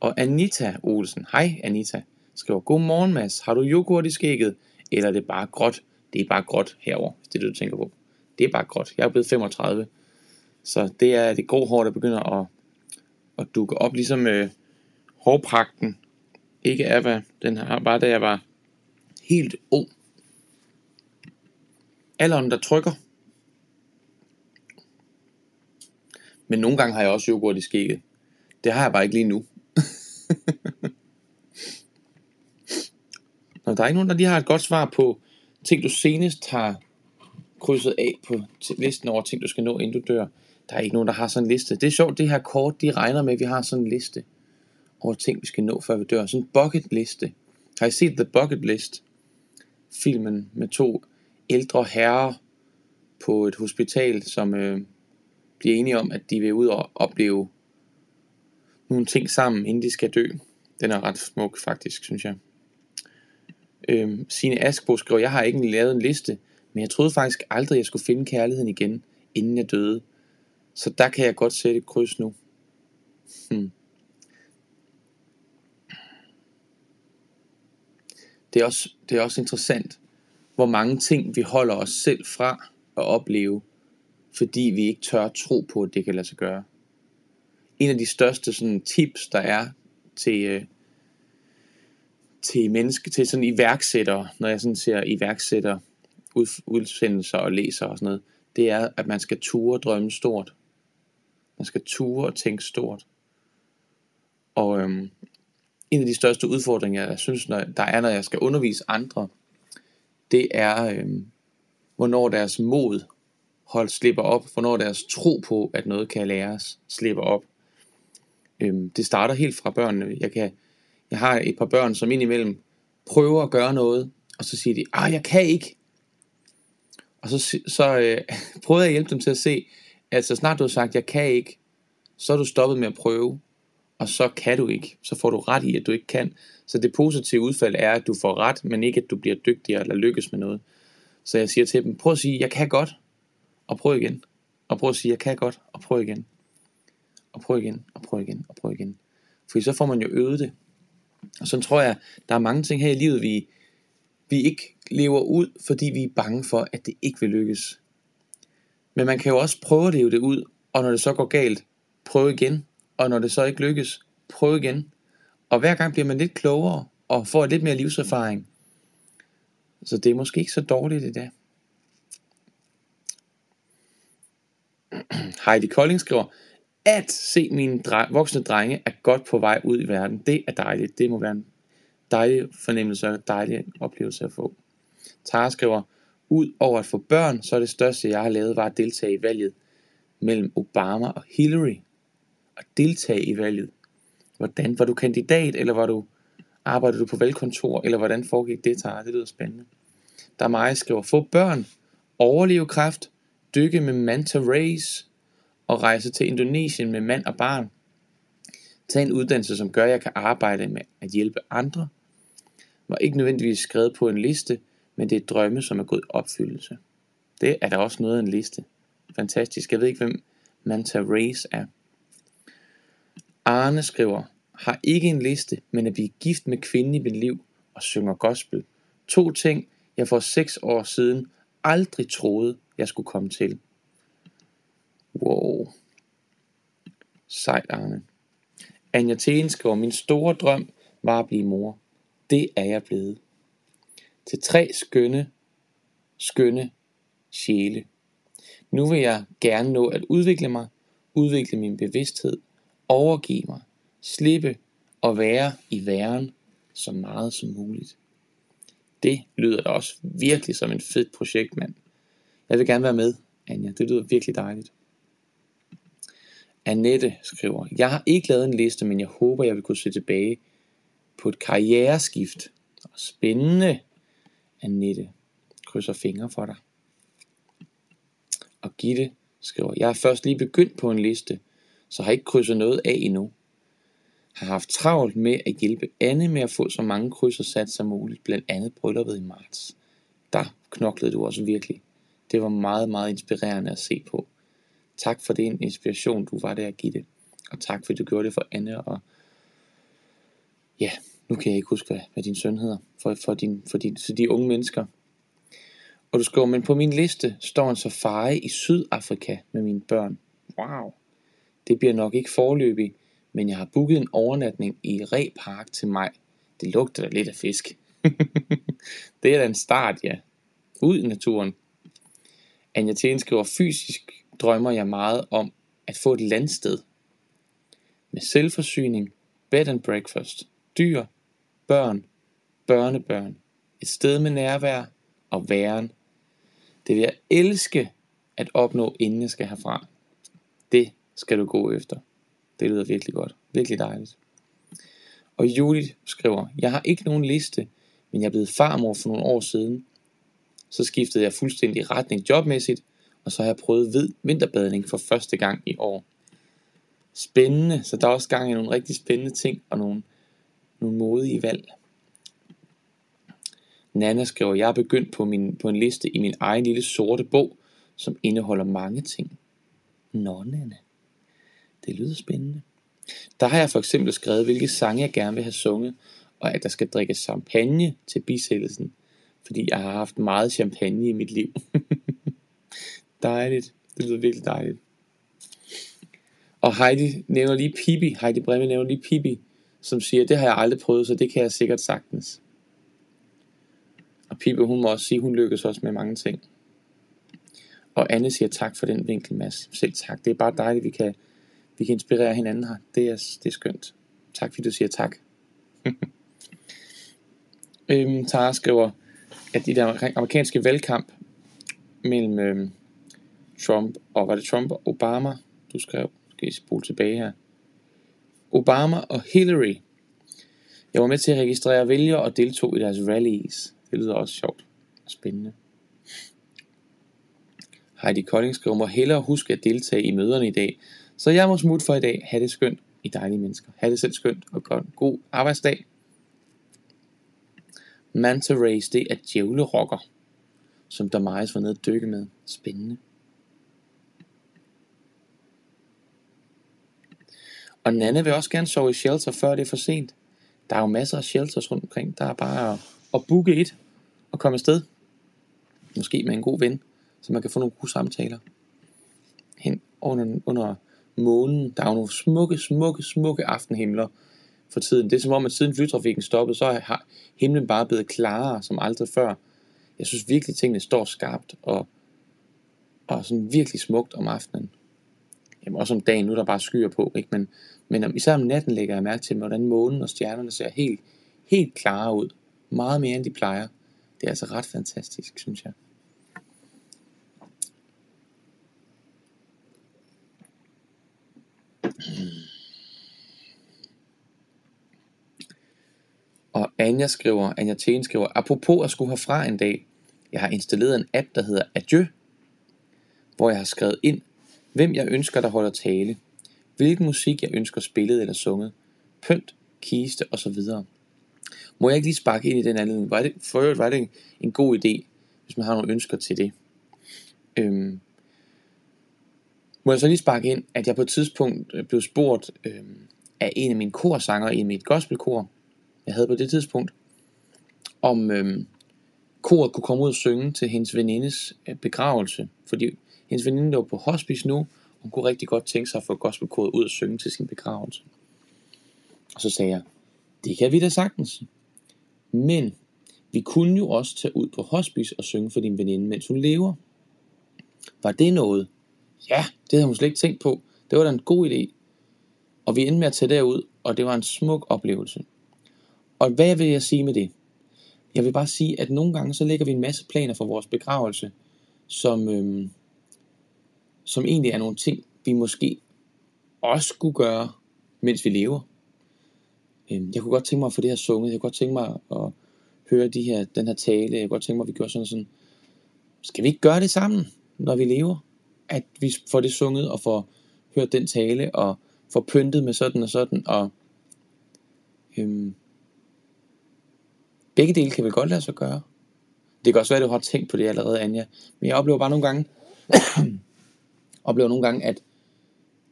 Og Anita Olsen, hej Anita, skriver, Godmorgen Mads, har du yoghurt i skægget? Eller er det bare gråt? Det er bare gråt herover, hvis det er det, du tænker på. Det er bare gråt. Jeg er blevet 35. Så det er det grå hår, der begynder at, at dukke op, ligesom øh, hårpragten ikke er, hvad den har, bare da jeg var helt ung. Alderen, der trykker. Men nogle gange har jeg også yoghurt i skægget. Det har jeg bare ikke lige nu. *laughs* Nå, der er ikke nogen, der lige har et godt svar på ting, du senest har krydset af på listen over ting, du skal nå, inden du dør. Der er ikke nogen, der har sådan en liste. Det er sjovt, det her kort, de regner med, at vi har sådan en liste over ting, vi skal nå, før vi dør. Sådan en bucket liste. Har I set The Bucket List? Filmen med to ældre herrer på et hospital, som øh, bliver enige om, at de vil ud og opleve nogle ting sammen, inden de skal dø. Den er ret smuk faktisk, synes jeg. Øh, Signe Askbo skriver, jeg har ikke lavet en liste, men jeg troede faktisk aldrig, jeg skulle finde kærligheden igen, inden jeg døde. Så der kan jeg godt sætte et kryds nu. Hmm. Det er, også, det er også interessant, hvor mange ting vi holder os selv fra at opleve, fordi vi ikke tør tro på, at det kan lade sig gøre. En af de største sådan, tips, der er til, øh, til menneske, til sådan iværksættere, når jeg sådan ser iværksætter udsendelser og læser og sådan noget, det er, at man skal ture drømme stort. Man skal ture og tænke stort. Og øhm, en af de største udfordringer, jeg synes, når, der er, når jeg skal undervise andre, det er, øh, hvornår deres mod hold slipper op, hvornår deres tro på, at noget kan læres, slipper op. Øhm, det starter helt fra børnene. Jeg, kan, jeg har et par børn, som indimellem prøver at gøre noget, og så siger de, ah, jeg kan ikke. Og så, så øh, *laughs* prøver jeg at hjælpe dem til at se, at så snart du har sagt, jeg kan ikke, så er du stoppet med at prøve, og så kan du ikke. Så får du ret i, at du ikke kan. Så det positive udfald er, at du får ret, men ikke at du bliver dygtigere eller lykkes med noget. Så jeg siger til dem, prøv at sige, jeg kan godt, og prøv igen. Og prøv at sige, jeg kan godt, og prøv igen. Og prøv igen, og prøv igen, og prøv igen. For så får man jo øvet det. Og så tror jeg, der er mange ting her i livet, vi, vi ikke lever ud, fordi vi er bange for, at det ikke vil lykkes. Men man kan jo også prøve at leve det ud, og når det så går galt, prøv igen. Og når det så ikke lykkes, prøv igen. Og hver gang bliver man lidt klogere, og får lidt mere livserfaring. Så det er måske ikke så dårligt i dag. *clears throat* Heidi Kolding skriver, at se mine dre- voksne drenge er godt på vej ud i verden. Det er dejligt. Det må være en dejlig fornemmelse og dejlig oplevelse at få. Tara skriver, ud over at få børn, så er det største, jeg har lavet, var at deltage i valget mellem Obama og Hillary. At deltage i valget. Hvordan? Var du kandidat, eller var du, arbejdede du på valgkontor, eller hvordan foregik det, Tara? Det lyder spændende. Der er mig, skriver, få børn overleve kræft, dykke med manta rays og rejse til Indonesien med mand og barn. Tag en uddannelse, som gør, at jeg kan arbejde med at hjælpe andre. Var ikke nødvendigvis skrevet på en liste, men det er drømme, som er gået i opfyldelse. Det er der også noget af en liste. Fantastisk. Jeg ved ikke, hvem Manta Race er. Arne skriver, har ikke en liste, men at blive gift med kvinden i mit liv og synger gospel. To ting, jeg for seks år siden aldrig troede, jeg skulle komme til. Wow. Sejt, Arne. Anja Thelen skriver, min store drøm var at blive mor. Det er jeg blevet. Til tre skønne, skønne sjæle. Nu vil jeg gerne nå at udvikle mig, udvikle min bevidsthed, overgive mig, slippe og være i væren så meget som muligt. Det lyder da også virkelig som en fed projekt, mand. Jeg vil gerne være med, Anja. Det lyder virkelig dejligt. Annette skriver, jeg har ikke lavet en liste, men jeg håber, jeg vil kunne se tilbage på et karriereskift. Spændende, Annette. Krydser fingre for dig. Og Gitte skriver, jeg har først lige begyndt på en liste, så har ikke krydset noget af endnu. Har haft travlt med at hjælpe Anne med at få så mange krydser sat som muligt, blandt andet brylluppet i marts. Der knoklede du også virkelig. Det var meget, meget inspirerende at se på. Tak for den inspiration, du var der at give det. Og tak fordi du gjorde det for Anne og ja, nu kan jeg ikke huske, hvad, hvad din søn hedder, for, for, din, for, din, for de unge mennesker. Og du skriver, men på min liste står en safari i Sydafrika med mine børn. Wow. Det bliver nok ikke forløbig, men jeg har booket en overnatning i Re Park til maj. Det lugter da lidt af fisk. *laughs* det er da en start, ja. Ud i naturen. Anja Tjen skriver, fysisk drømmer jeg meget om at få et landsted. Med selvforsyning, bed and breakfast, dyr, børn, børnebørn, et sted med nærvær og væren. Det vil jeg elske at opnå, inden jeg skal herfra. Det skal du gå efter. Det lyder virkelig godt. Virkelig dejligt. Og Judith skriver, jeg har ikke nogen liste, men jeg er blevet farmor for nogle år siden. Så skiftede jeg fuldstændig retning jobmæssigt, og så har jeg prøvet hvid vinterbadning for første gang i år. Spændende, så der er også gang i nogle rigtig spændende ting og nogle, nogle modige valg. Nana skriver, jeg er begyndt på, min, på en liste i min egen lille sorte bog, som indeholder mange ting. Nå, Nana. Det lyder spændende. Der har jeg for eksempel skrevet, hvilke sange jeg gerne vil have sunget, og at der skal drikkes champagne til bisættelsen, fordi jeg har haft meget champagne i mit liv. *laughs* dejligt. Det lyder virkelig dejligt. Og Heidi nævner lige Pippi, Heidi Bremme nævner lige Pippi, som siger, det har jeg aldrig prøvet, så det kan jeg sikkert sagtens. Og Pippi, hun må også sige, hun lykkes også med mange ting. Og Anne siger tak for den vinkel, Mads. Selv tak. Det er bare dejligt, at vi kan, vi kan inspirere hinanden her. Det er, det er skønt. Tak fordi du siger tak. *laughs* øhm, Tara skriver, at i der amerikanske valgkamp mellem øhm, Trump og var det Trump og Obama, du skrev, skal I spole tilbage her. Obama og Hillary. Jeg var med til at registrere vælgere og deltog i deres rallies. Det lyder også sjovt og spændende. Heidi Kolding skriver, må hellere huske at deltage i møderne i dag, så jeg må smutte for i dag. Ha' det skønt i dejlige mennesker. Ha' det selv skønt og godt. God arbejdsdag. Manta Race, det er djævlerokker, som Damaris var nede at dykke med. Spændende. Og Nana vil også gerne sove i shelter, før det er for sent. Der er jo masser af shelters rundt omkring. Der er bare at, at booke et og komme afsted. Måske med en god ven, så man kan få nogle gode samtaler. Hen under, under månen. Der er jo nogle smukke, smukke, smukke aftenhimler for tiden. Det er som om, at siden flytrafikken stoppede, så har himlen bare blevet klarere som aldrig før. Jeg synes virkelig, at tingene står skarpt og, og sådan virkelig smukt om aftenen. Jamen også om dagen, nu er der bare skyer på, ikke? Men, men især om natten lægger jeg mærke til, hvordan månen og stjernerne ser helt, helt klare ud. Meget mere end de plejer. Det er altså ret fantastisk, synes jeg. Og Anja skriver, Anja Thien skriver, apropos at skulle herfra en dag. Jeg har installeret en app, der hedder Adieu, hvor jeg har skrevet ind, hvem jeg ønsker, der holder tale, hvilken musik jeg ønsker spillet eller sunget, pynt, kiste osv. Må jeg ikke lige sparke ind i den anledning? Var det, for øvrigt var det en god idé, hvis man har nogle ønsker til det. Øhm, må jeg så lige sparke ind, at jeg på et tidspunkt øh, blev spurgt øhm, af en af mine korsanger i mit gospelkor, jeg havde på det tidspunkt, om øhm, koret kunne komme ud og synge til hendes venindes øh, begravelse, fordi hendes veninde lå på hospice nu, og hun kunne rigtig godt tænke sig at få gospelkoret ud og synge til sin begravelse. Og så sagde jeg, det kan vi da sagtens. Men vi kunne jo også tage ud på hospice og synge for din veninde, mens hun lever. Var det noget? Ja, det havde hun slet ikke tænkt på. Det var da en god idé. Og vi endte med at tage derud, og det var en smuk oplevelse. Og hvad vil jeg sige med det? Jeg vil bare sige, at nogle gange så lægger vi en masse planer for vores begravelse, som, øhm, som egentlig er nogle ting, vi måske også skulle gøre, mens vi lever. Øhm, jeg kunne godt tænke mig at få det her sunget. Jeg kunne godt tænke mig at høre de her, den her tale. Jeg kunne godt tænke mig, at vi gjorde sådan sådan. Skal vi ikke gøre det sammen, når vi lever? At vi får det sunget og får hørt den tale og får pyntet med sådan og sådan. Og øhm, begge dele kan vel godt lade sig gøre. Det kan også være, at du har tænkt på det allerede, Anja. Men jeg oplever bare nogle gange, *clears throat* oplever nogle gange, at,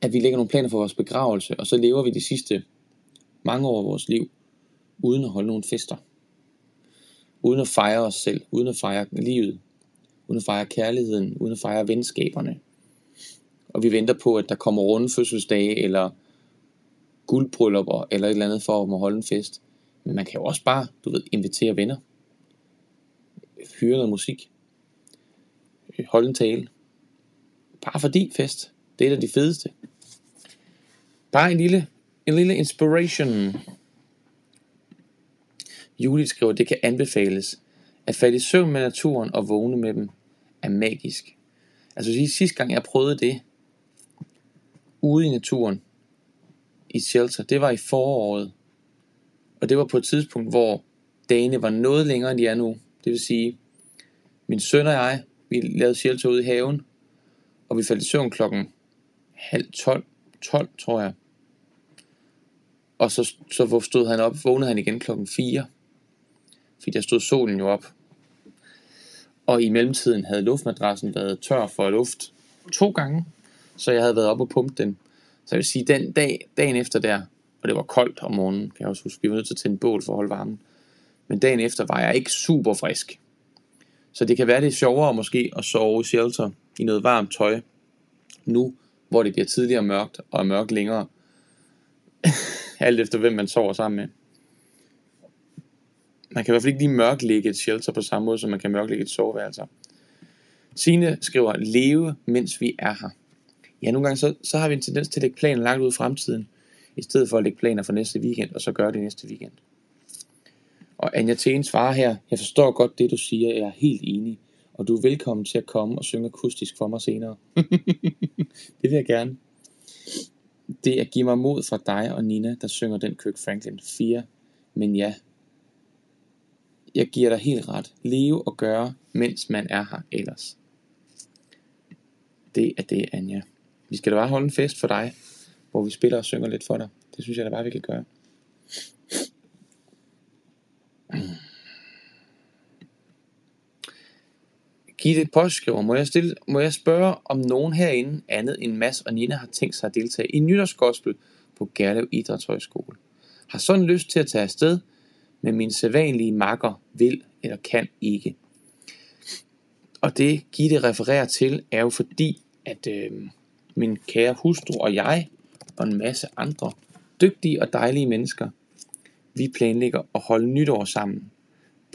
at vi lægger nogle planer for vores begravelse, og så lever vi de sidste mange år af vores liv, uden at holde nogle fester. Uden at fejre os selv, uden at fejre livet, uden at fejre kærligheden, uden at fejre venskaberne. Og vi venter på, at der kommer runde fødselsdage, eller guldbryllupper, eller et eller andet for at holde en fest. Men man kan jo også bare, du ved, invitere venner. Hyre noget musik. Holde en tale. Bare fordi fest. Det er da de fedeste. Bare en lille en lille inspiration. Julie skriver, det kan anbefales. At falde i søvn med naturen og vågne med dem er magisk. Altså sidste gang jeg prøvede det, ude i naturen, i shelter, det var i foråret. Og det var på et tidspunkt, hvor dagene var noget længere, end de er nu. Det vil sige, min søn og jeg, vi lavede shelter ude i haven, og vi faldt i søvn klokken halv 12, 12 tror jeg. Og så, så stod han op, vågnede han igen klokken 4. Fordi der stod solen jo op. Og i mellemtiden havde luftmadrassen været tør for luft to gange. Så jeg havde været op og pumpe den. Så jeg vil sige, den dag, dagen efter der, og det var koldt om morgenen, kan jeg også huske, vi var nødt til at tænde bål for at holde varmen. Men dagen efter var jeg ikke super frisk. Så det kan være lidt sjovere måske at sove i shelter i noget varmt tøj, nu hvor det bliver tidligere mørkt og er mørkt længere. *laughs* alt efter hvem man sover sammen med. Man kan i hvert fald ikke lige mørklægge et shelter på samme måde, som man kan mørklægge et soveværelse. Sine skriver, leve mens vi er her. Ja, nogle gange så, så har vi en tendens til at lægge planer langt ud i fremtiden, i stedet for at lægge planer for næste weekend, og så gøre det næste weekend. Og Anja Tene svarer her, jeg forstår godt det du siger, jeg er helt enig, og du er velkommen til at komme og synge akustisk for mig senere. *laughs* det vil jeg gerne. Det er give mig mod fra dig og Nina, der synger den Kirk Franklin 4. Men ja, jeg giver dig helt ret. Leve og gøre, mens man er her ellers. Det er det, Anja. Vi skal da bare holde en fest for dig, hvor vi spiller og synger lidt for dig. Det synes jeg da bare, vi kan gøre. Gitte Påskriver, må jeg, stille, må jeg spørge, om nogen herinde andet end Mads og Nina har tænkt sig at deltage i nytårsgospel på Gerlev Idrætshøjskole? Har sådan lyst til at tage afsted, men min sædvanlige makker vil eller kan ikke. Og det Gitte refererer til, er jo fordi, at øh, min kære hustru og jeg, og en masse andre dygtige og dejlige mennesker, vi planlægger at holde nytår sammen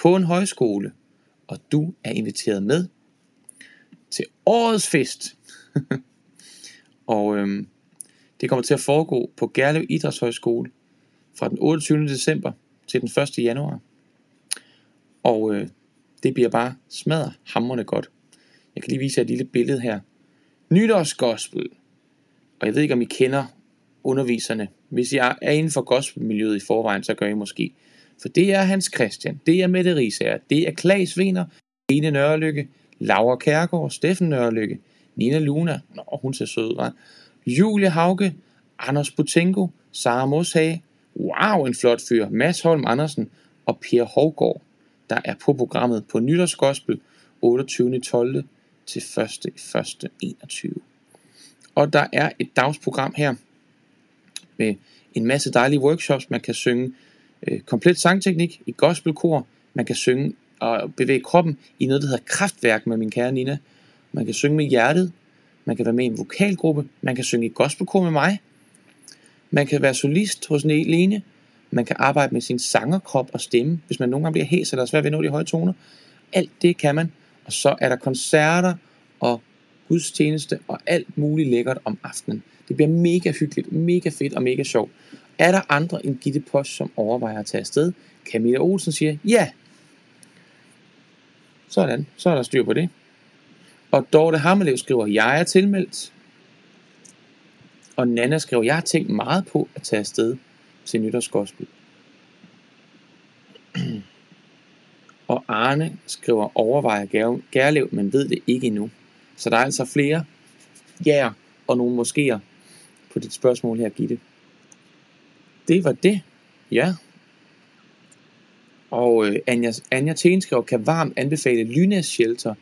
på en højskole, og du er inviteret med til årets fest. *laughs* og øhm, det kommer til at foregå på Gerlev Idrætshøjskole fra den 28. december til den 1. januar. Og øh, det bliver bare smadret hammerne godt. Jeg kan lige vise jer et lille billede her. Nytårsgospel. Og jeg ved ikke, om I kender underviserne. Hvis I er inden for gospelmiljøet i forvejen, så gør I måske. For det er Hans Christian, det er Mette Risager, det er Klaas Wiener, Ene Nørrelykke, Laura Kærgaard, Steffen Nørrelykke, Nina Luna, nå, hun ser sød ud, hva'? Julie Hauke, Anders Butenko, Sara Moshage, wow, en flot fyr, Mads Holm Andersen og Per Hovgaard, der er på programmet på Nytårsgospel 28. 12. til 1. 1. 21. Og der er et dagsprogram her med en masse dejlige workshops. Man kan synge øh, komplet sangteknik i gospelkor. Man kan synge og bevæge kroppen i noget, der hedder kraftværk med min kære Nina. Man kan synge med hjertet. Man kan være med i en vokalgruppe. Man kan synge i gospelkor med mig. Man kan være solist hos Lene. Man kan arbejde med sin sangerkrop og stemme, hvis man nogle gange bliver hæs eller svært ved at nå de høje toner. Alt det kan man. Og så er der koncerter og gudstjeneste og alt muligt lækkert om aftenen. Det bliver mega hyggeligt, mega fedt og mega sjovt. Er der andre end Gitte Post, som overvejer at tage afsted? Camilla Olsen siger, ja. Sådan, så er der styr på det. Og Dorte Hammelev skriver, jeg er tilmeldt. Og Nana skriver, jeg har tænkt meget på at tage afsted til nytårsgospel. *clears throat* og Arne skriver, overvejer Gærlev, men ved det ikke endnu. Så der er altså flere ja og nogle måskeer på dit spørgsmål her, Gitte. Det var det. Ja. Og øh, Anja, Anja Tenskov kan varmt anbefale Lynas Shelter.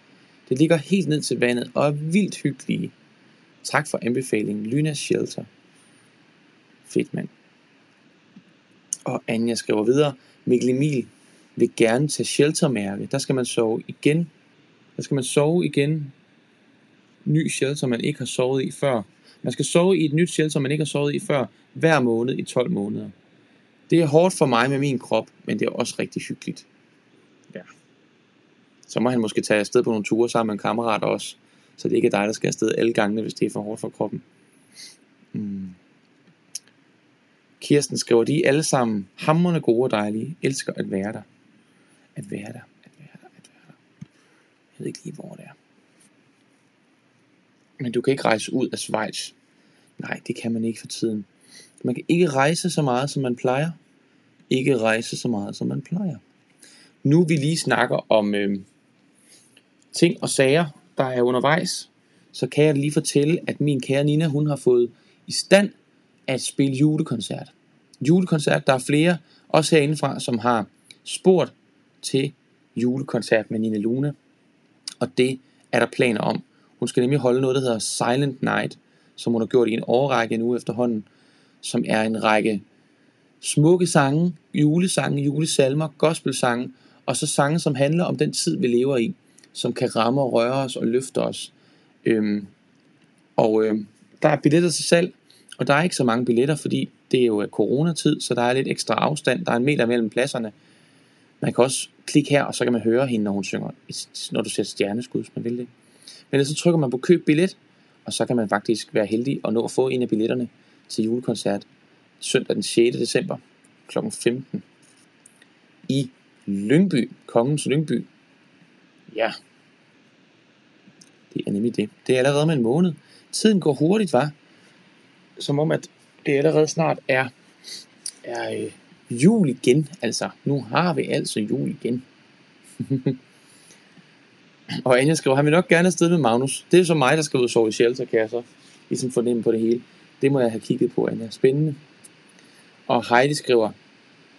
Det ligger helt ned til vandet og er vildt hyggelige. Tak for anbefalingen, Lynas Shelter. Fedt mand. Og Anja skriver videre, Mikkel Emil vil gerne tage sheltermærke. Der skal man sove igen. Der skal man sove igen. Ny shelter, man ikke har sovet i før. Man skal sove i et nyt shelter, man ikke har sovet i før, hver måned i 12 måneder. Det er hårdt for mig med min krop, men det er også rigtig hyggeligt. Ja. Så må han måske tage afsted på nogle ture sammen med en kammerat også, så det ikke er dig, der skal afsted alle gangene, hvis det er for hårdt for kroppen. Mm. Kirsten skriver, de er alle sammen hamrende gode og dejlige, elsker at være der. At være der, at være der, at være der. Jeg ved ikke lige, hvor det er. Men du kan ikke rejse ud af Schweiz. Nej, det kan man ikke for tiden. Man kan ikke rejse så meget, som man plejer. Ikke rejse så meget, som man plejer. Nu vi lige snakker om øh, ting og sager, der er undervejs, så kan jeg lige fortælle, at min kære Nina, hun har fået i stand at spille julekoncert. Julekoncert, der er flere, også herindefra, som har spurgt til julekoncert med Nina Luna. Og det er der planer om. Hun skal nemlig holde noget, der hedder Silent Night, som hun har gjort i en årrække nu efterhånden, som er en række smukke sange, julesange, julesalmer, gospelsange, og så sange, som handler om den tid, vi lever i, som kan ramme og røre os og løfte os. Øhm, og øhm, der er billetter til salg, og der er ikke så mange billetter, fordi det er jo øh, coronatid, så der er lidt ekstra afstand. Der er en meter mellem pladserne. Man kan også klikke her, og så kan man høre hende, når hun synger, når du ser stjerneskud, hvis man vil det. Men så trykker man på køb billet, og så kan man faktisk være heldig og nå at få en af billetterne til julekoncert søndag den 6. december kl. 15 i Lyngby, Kongens Lyngby. Ja, det er nemlig det. Det er allerede med en måned. Tiden går hurtigt, var. Som om, at det allerede snart er, er øh, jul igen. Altså, nu har vi altså jul igen. *laughs* Og Anja skriver, han vil nok gerne afsted med Magnus. Det er så mig, der skal ud og sove i shelter, kan jeg så ligesom fornemme på det hele. Det må jeg have kigget på, Anja. Spændende. Og Heidi skriver,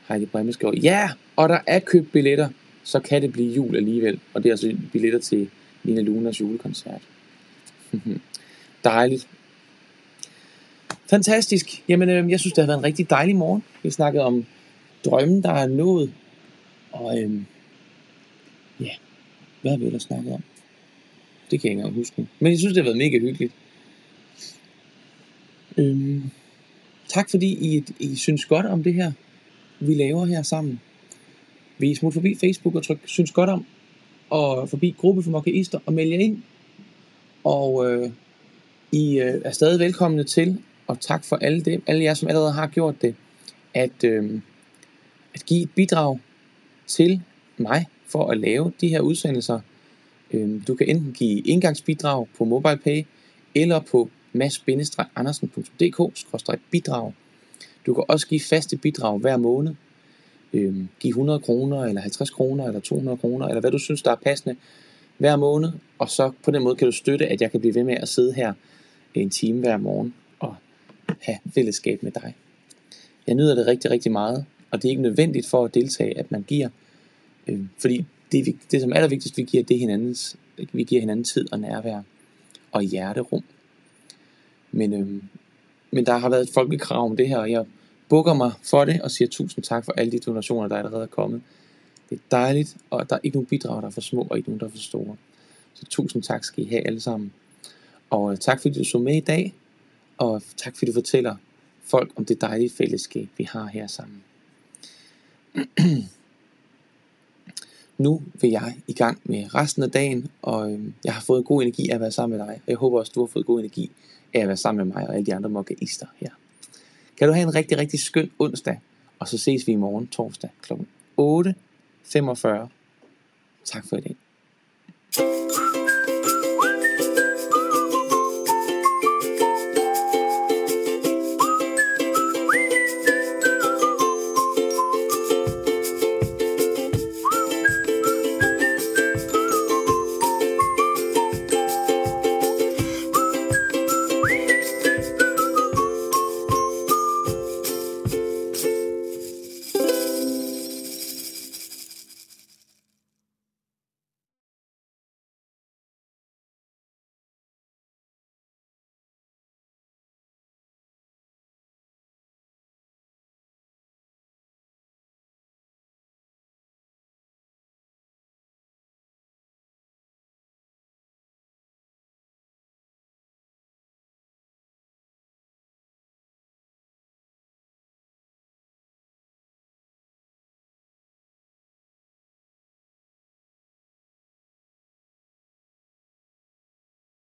Heidi Bremme skriver, ja, og der er købt billetter, så kan det blive jul alligevel. Og det er altså billetter til Nina Lunas julekoncert. *laughs* Dejligt. Fantastisk. Jamen, øh, jeg synes, det har været en rigtig dejlig morgen. Vi snakkede om drømmen, der er nået. Og øh, hvad har vi ellers snakket om? Det kan jeg ikke engang huske. Men jeg synes, det har været mega hyggeligt. Øhm, tak fordi I, I synes godt om det her, vi laver her sammen. Vi smut forbi Facebook og tryk synes godt om, og forbi gruppe for mokkeister og meld jer ind. Og øh, I øh, er stadig velkomne til, og tak for alle, det, alle jer, som allerede har gjort det, at, øh, at give et bidrag til mig for at lave de her udsendelser. Øhm, du kan enten give indgangsbidrag på MobilePay eller på mads-andersen.dk-bidrag. Du kan også give faste bidrag hver måned. øh, give 100 kroner, eller 50 kroner, eller 200 kroner, eller hvad du synes, der er passende hver måned, og så på den måde kan du støtte, at jeg kan blive ved med at sidde her en time hver morgen og have fællesskab med dig. Jeg nyder det rigtig, rigtig meget, og det er ikke nødvendigt for at deltage, at man giver, øh, fordi det, det som er allervigtigst, vi giver, det er hinandens, vi giver hinanden tid og nærvær og hjerterum. Men, øh, men der har været et folkekrav om det her, og jeg bukker mig for det og siger tusind tak for alle de donationer, der allerede er kommet. Det er dejligt, og der er ikke nogen bidrag, der er for små, og ikke nogen, der er for store. Så tusind tak skal I have alle sammen. Og øh, tak fordi du så med i dag, og tak fordi du fortæller folk om det dejlige fællesskab, vi har her sammen. *clears throat* nu vil jeg i gang med resten af dagen, og øh, jeg har fået god energi af at være sammen med dig, og jeg håber også, du har fået god energi af at være sammen med mig og alle de andre mokkaister her. Kan du have en rigtig, rigtig skøn onsdag, og så ses vi i morgen torsdag kl. 8.45. Tak for i dag.